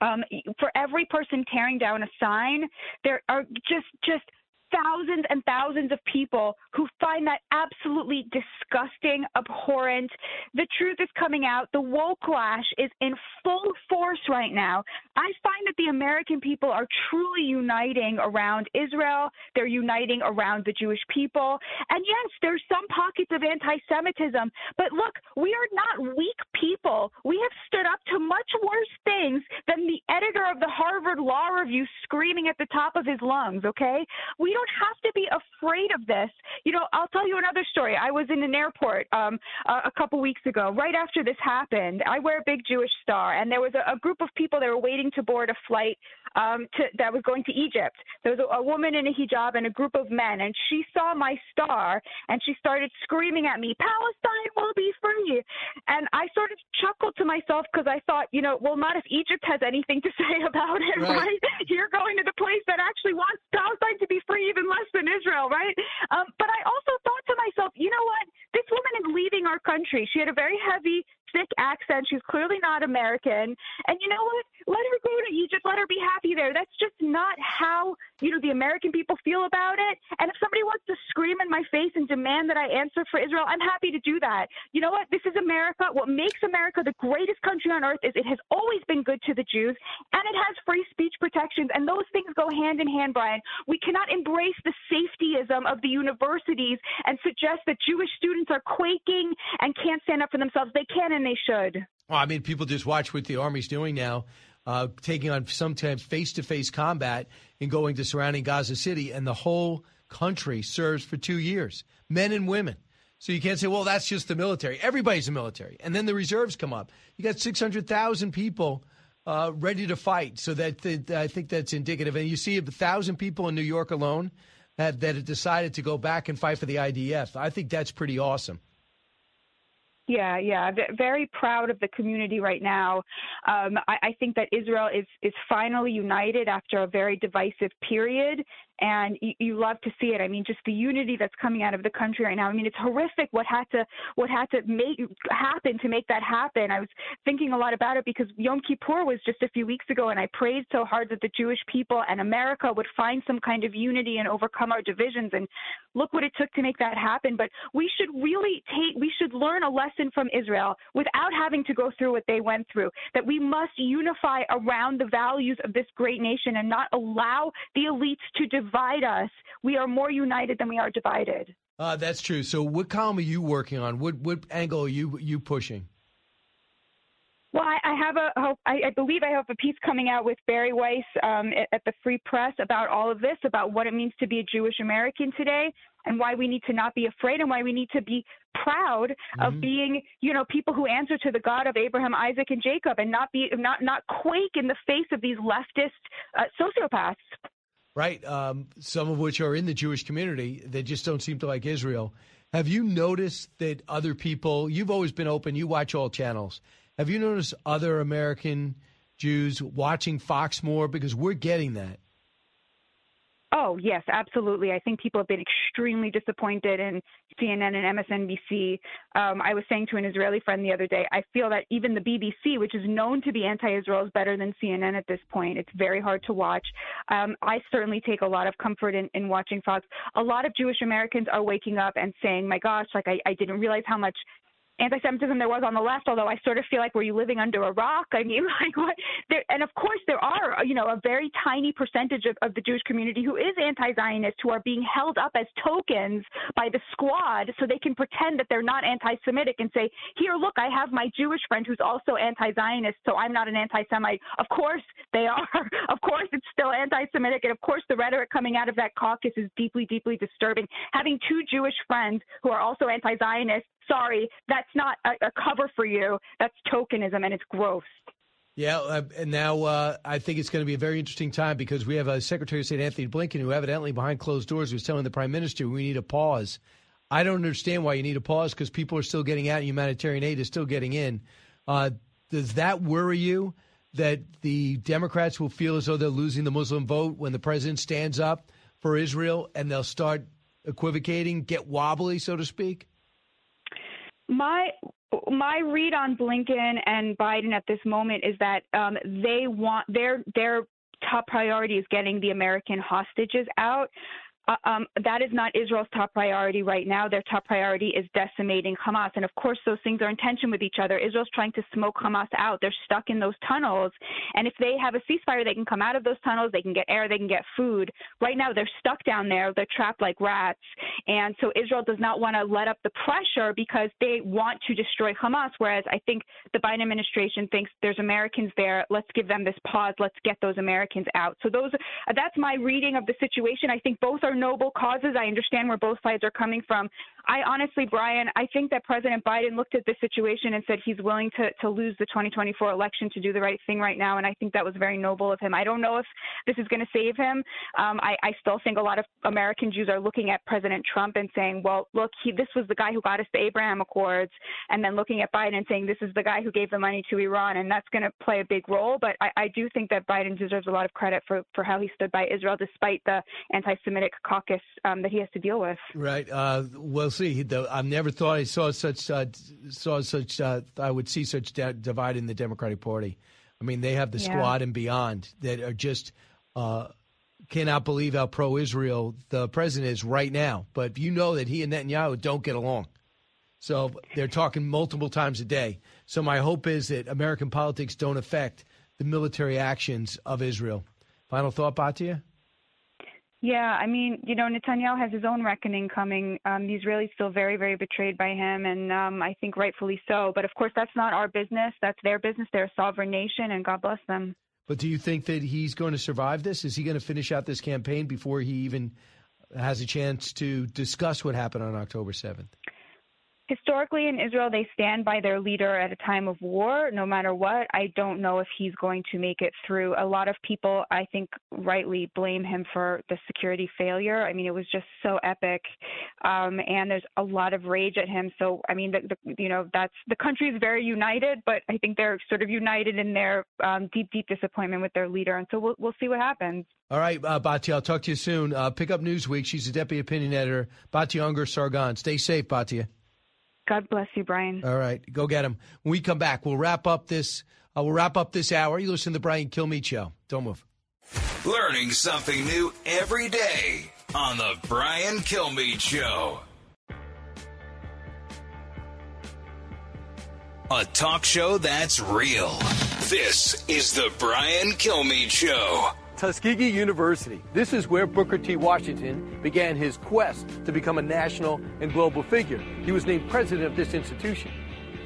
Um, for every person tearing down a sign, there are just just thousands and thousands of people who find that absolutely disgusting, abhorrent. The truth is coming out. The woke clash is in full force right now. I find that the American people are truly uniting around Israel. They're uniting around the Jewish people. And yes, there's some pockets of anti Semitism. But look, we are not weak people. We have stood up to much worse things than the editor of the Harvard Law Review screaming at the top of his lungs, okay? We don't don't have to be afraid of this. You know, I'll tell you another story. I was in an airport um, a, a couple weeks ago, right after this happened. I wear a big Jewish star, and there was a, a group of people that were waiting to board a flight um, to, that was going to Egypt. There was a, a woman in a hijab and a group of men, and she saw my star and she started screaming at me, Palestine will be free. And I sort of chuckled to myself because I thought, you know, well, not if Egypt has anything to say about it, right? right? You're going to the place that actually wants Palestine to be free even less than Israel, right? Um, but I also thought to myself, you know what? This woman is leaving our country. She had a very heavy thick accent. She's clearly not American. And you know what? Let her go to Egypt. Let her be happy there. That's just not how, you know, the American people feel about it. And if somebody wants to scream in my face and demand that I answer for Israel, I'm happy to do that. You know what? This is America. What makes America the greatest country on earth is it has always been good to the Jews and it has free speech protections. And those things go hand in hand, Brian. We cannot embrace the safetyism of the universities and suggest that Jewish students are quaking and can't stand up for themselves. They can and they should. Well, I mean, people just watch what the Army's doing now, uh, taking on sometimes face to face combat and going to surrounding Gaza City, and the whole country serves for two years, men and women. So you can't say, well, that's just the military. Everybody's a military. And then the reserves come up. You got 600,000 people uh, ready to fight. So that, I think that's indicative. And you see a 1,000 people in New York alone that, that have decided to go back and fight for the IDF. I think that's pretty awesome. Yeah, yeah, very proud of the community right now. Um, I, I, think that Israel is is finally united after a very divisive period, and you, you, love to see it. I mean, just the unity that's coming out of the country right now. I mean, it's horrific what had to what had to make happen to make that happen. I was thinking a lot about it because Yom Kippur was just a few weeks ago, and I prayed so hard that the Jewish people and America would find some kind of unity and overcome our divisions. And look what it took to make that happen. But we should really take we should learn a lesson from Israel without having to go through what they went through. That we must unify around the values of this great nation and not allow the elites to divide divide us. We are more united than we are divided. Uh, that's true. So, what column are you working on? What what angle are you you pushing? Well, I, I have a, I, I believe I have a piece coming out with Bari Weiss um, at, at the Free Press about all of this, about what it means to be a Jewish American today, and why we need to not be afraid, and why we need to be proud mm-hmm. of being, you know, people who answer to the God of Abraham, Isaac, and Jacob, and not be not not quake in the face of these leftist uh, sociopaths. Right. Um, some of which are in the Jewish community that just don't seem to like Israel. Have you noticed that other people, you've always been open, you watch all channels. Have you noticed other American Jews watching Fox more? Because we're getting that. Oh, yes, absolutely. I think people have been extremely disappointed in CNN and MSNBC. Um, I was saying to an Israeli friend the other day, I feel that even the BBC, which is known to be anti Israel, is better than CNN at this point. It's very hard to watch. Um, I certainly take a lot of comfort in, in watching Fox. A lot of Jewish Americans are waking up and saying, my gosh, like I, I didn't realize how much anti-Semitism there was on the left, although I sort of feel like were you living under a rock? I mean, like what? There, and of course, there are you know a very tiny percentage of, of the Jewish community who is anti-Zionist, who are being held up as tokens by the squad, so they can pretend that they're not anti-Semitic and say, here, look, I have my Jewish friend who's also anti-Zionist, so I'm not an anti-Semite. Of course, they are. of course, it's still anti-Semitic, and of course, the rhetoric coming out of that caucus is deeply, deeply disturbing. Having two Jewish friends who are also anti-Zionist sorry, that's not a, a cover for you. That's tokenism, and it's gross. Yeah, uh, and now uh, I think it's going to be a very interesting time because we have a Secretary of State Antony Blinken who evidently behind closed doors was telling the Prime Minister we need a pause. I don't understand why you need a pause because people are still getting out, and humanitarian aid is still getting in. Uh, does that worry you that the Democrats will feel as though they're losing the Muslim vote when the president stands up for Israel and they'll start equivocating, get wobbly, so to speak? My my read on Blinken and Biden at this moment is that um, they want their their top priority is getting the American hostages out. Uh, um, that is not Israel's top priority right now. Their top priority is decimating Hamas. And of course, those things are in tension with each other. Israel's trying to smoke Hamas out. They're stuck in those tunnels. And if they have a ceasefire, they can come out of those tunnels, they can get air, they can get food. Right now, they're stuck down there. They're trapped like rats. And so Israel does not want to let up the pressure because they want to destroy Hamas. Whereas I think the Biden administration thinks there's Americans there. Let's give them this pause. Let's get those Americans out. So those that's my reading of the situation. I think both are noble causes. I understand where both sides are coming from. I honestly, Brian, I think that President Biden looked at the situation and said he's willing to, to lose the 2024 election to do the right thing right now. And I think that was very noble of him. I don't know if this is going to save him. Um, I, I still think a lot of American Jews are looking at President Trump and saying, well, look, he, this was the guy who got us the Abraham Accords. And then looking at Biden and saying, this is the guy who gave the money to Iran. And that's going to play a big role. But I, I do think that Biden deserves a lot of credit for, for how he stood by Israel despite the anti Semitic caucus um, that he has to deal with. Right. Uh, we'll see. I never thought I saw such uh, saw such. Uh, I would see such de- divide in the Democratic Party. I mean, they have the Yeah. squad and beyond that are just uh, cannot believe how pro-Israel the president is right now. But you know that he and Netanyahu don't get along. So they're talking multiple times a day. So my hope is that American politics don't affect the military actions of Israel. Final thought, Batya? Yeah, I mean, you know, Netanyahu has his own reckoning coming. Um, the Israelis feel very, very betrayed by him, and um, I think rightfully so. But of course, that's not our business. That's their business. They're a sovereign nation, and God bless them. But do you think that he's going to survive this? Is he going to finish out this campaign before he even has a chance to discuss what happened on October 7th? Historically, in Israel, they stand by their leader at a time of war, no matter what. I don't know if he's going to make it through. A lot of people, I think, rightly blame him for the security failure. I mean, it was just so epic, um, and there's a lot of rage at him. So, I mean, the, the, you know, that's the country is very united, but I think they're sort of united in their um, deep, deep disappointment with their leader. And so we'll we'll see what happens. All right, uh, Batya, I'll talk to you soon. Uh, pick up Newsweek. She's the deputy opinion editor. Batya Ungar Sargon. Stay safe, Batya. God bless you, Brian. All right, go get him. When we come back, we'll wrap up this. Uh, we'll wrap up this hour. You listen to the Brian Kilmeade Show. Don't move. Learning something new every day on the Brian Kilmeade Show. A talk show that's real. This is the Brian Kilmeade Show. Tuskegee University. This is where Booker T. Washington began his quest to become a national and global figure. He was named president of this institution.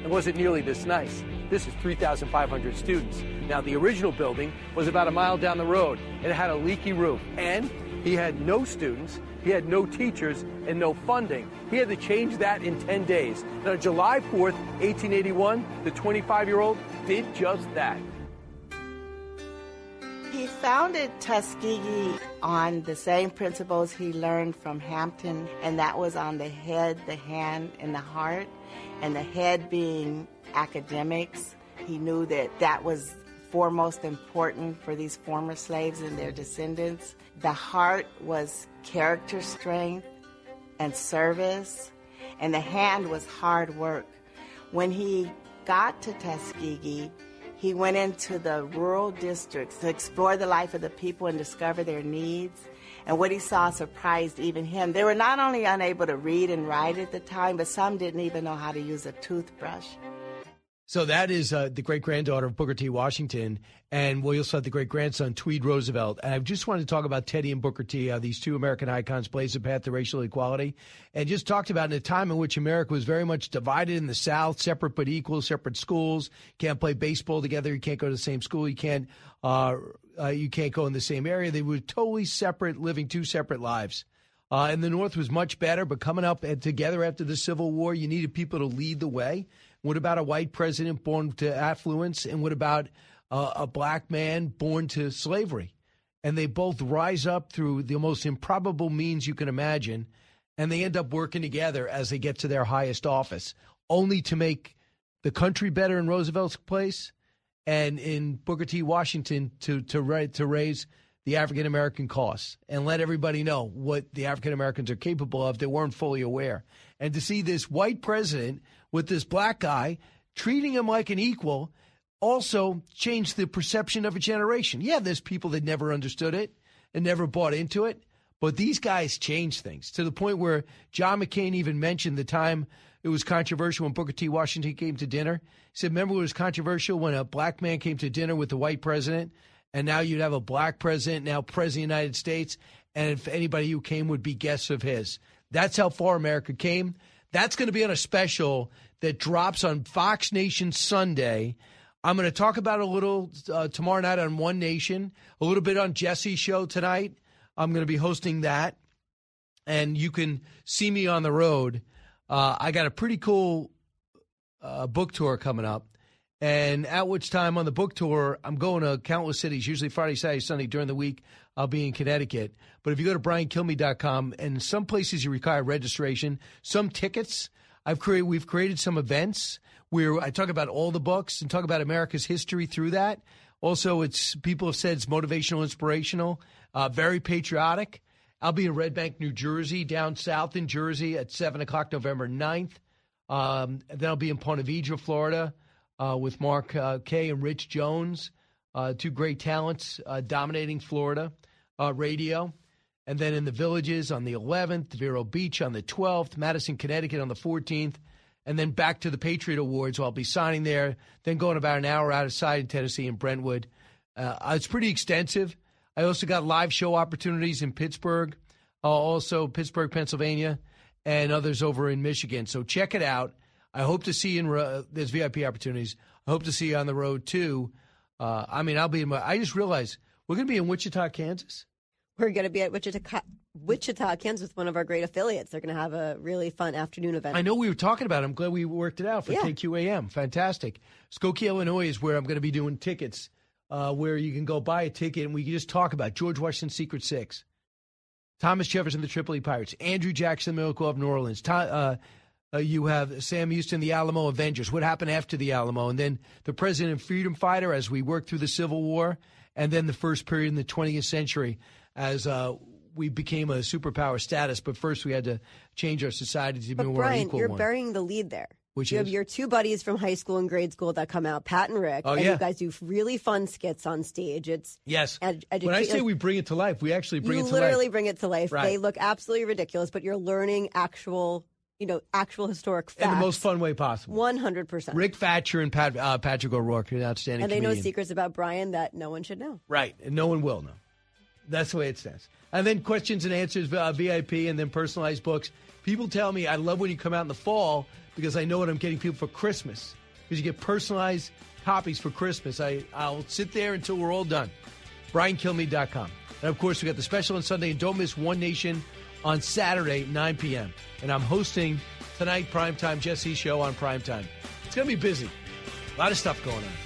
It wasn't nearly this nice. This is 3,500 students. Now, the original building was about a mile down the road. It had a leaky roof, and he had no students, he had no teachers, and no funding. He had to change that in 10 days. And on July 4th, 1881, the 25 year old did just that. He founded Tuskegee on the same principles he learned from Hampton, and that was on the head, the hand, and the heart. And the head being academics. He knew that that was foremost important for these former slaves and their descendants. The heart was character strength and service, and the hand was hard work. When he got to Tuskegee, he went into the rural districts to explore the life of the people and discover their needs. And what he saw surprised even him. They were not only unable to read and write at the time, but some didn't even know how to use a toothbrush. So that is uh, the great granddaughter of Booker T. Washington, and we also had the great grandson Tweed Roosevelt. And I just wanted to talk about Teddy and Booker T. How these two American icons blazed a path to racial equality, and just talked about in a time in which America was very much divided in the South, separate but equal, separate schools. Can't play baseball together. You can't go to the same school. You can't. Uh, uh, you can't go in the same area. They were totally separate, living two separate lives. Uh, and the North was much better, but coming up together after the Civil War, you needed people to lead the way. What about a white president born to affluence? And what about uh, a black man born to slavery? And they both rise up through the most improbable means you can imagine, and they end up working together as they get to their highest office, only to make the country better in Roosevelt's place and in Booker T. Washington to to to raise the African American costs and let everybody know what the African Americans are capable of that weren't fully aware. And to see this white president with this black guy treating him like an equal also changed the perception of a generation. Yeah, there's people that never understood it and never bought into it, but these guys changed things to the point where John McCain even mentioned the time it was controversial when Booker T. Washington came to dinner. He said, Remember, it was controversial when a black man came to dinner with the white president, and now you'd have a black president, now president of the United States, and if anybody who came would be guests of his. That's how far America came. That's going to be on a special that drops on Fox Nation Sunday. I'm going to talk about a little uh, tomorrow night on One Nation, a little bit on Jesse's show tonight. I'm going to be hosting that. and you can see me on the road. Uh, I got a pretty cool uh, book tour coming up. And at which time on the book tour, I'm going to countless cities, usually Friday, Saturday, Sunday. During the week, I'll be in Connecticut. But if you go to briankilmeade.com, and some places you require registration, some tickets, I've created, we've created some events where I talk about all the books and talk about America's history through that. Also, it's people have said it's motivational, inspirational, uh, very patriotic. I'll be in Red Bank, New Jersey, down south in Jersey at 7 o'clock November 9th. Um, then I'll be in Ponte Vedra, Florida, uh, with Mark uh, Kaye and Rich Jones, uh, two great talents uh, dominating Florida uh, radio. And then in the villages on the 11th, Vero Beach on the 12th, Madison, Connecticut on the 14th, and then back to the Patriot Awards. Where I'll be signing there, then going about an hour outside in Tennessee in Brentwood. Uh, it's pretty extensive. I also got live show opportunities in Pittsburgh, also Pittsburgh, Pennsylvania and others over in Michigan. So check it out. I hope to see you in uh, there's VIP opportunities. I hope to see you on the road too. Uh, I mean, I'll be in my. I just realized we're going to be in Wichita, Kansas. We're going to be at Wichita, Wichita, Kansas, with one of our great affiliates. They're going to have a really fun afternoon event. I know we were talking about. it. I'm glad we worked it out for Yeah. KQAM. Fantastic. Skokie, Illinois is where I'm going to be doing tickets, uh, where you can go buy a ticket and we can just talk about George Washington's Secret Six, Thomas Jefferson, the Tripoli Pirates, Andrew Jackson, the Miracle of New Orleans. Uh, uh, you have Sam Houston, the Alamo Avengers. What happened after the Alamo? And then the President and Freedom Fighter as we work through the Civil War. And then the first period in the 20th century as uh, we became a superpower status. But first, we had to change our society to be But more Brian, equal you're one. burying the lead there. Which you have your two buddies from high school and grade school that come out, Pat and Rick, Oh, and yeah. you guys do really fun skits on stage. It's Yes. ed- when I say we bring it to life, we actually bring you it to literally life. bring it to life. Right. They look absolutely ridiculous, but you're learning actual, you know, actual historic facts. in the most fun way possible. One hundred percent. Rick Thatcher and Pat, uh, Patrick O'Rourke, an outstanding And they know secrets about Brian that no one should know. Right, and no one will know. That's the way it stands. And then questions and answers, uh, VIP, and then personalized books. People tell me I love when you come out in the fall because I know what I'm getting people for Christmas. Because you get personalized copies for Christmas. I, I'll sit there until we're all done. BrianKilmeade.com. And of course, we got the special on Sunday, and don't miss One Nation on Saturday, 9 p.m. And I'm hosting tonight, Primetime Jesse Show on Primetime. It's going to be busy. A lot of stuff going on.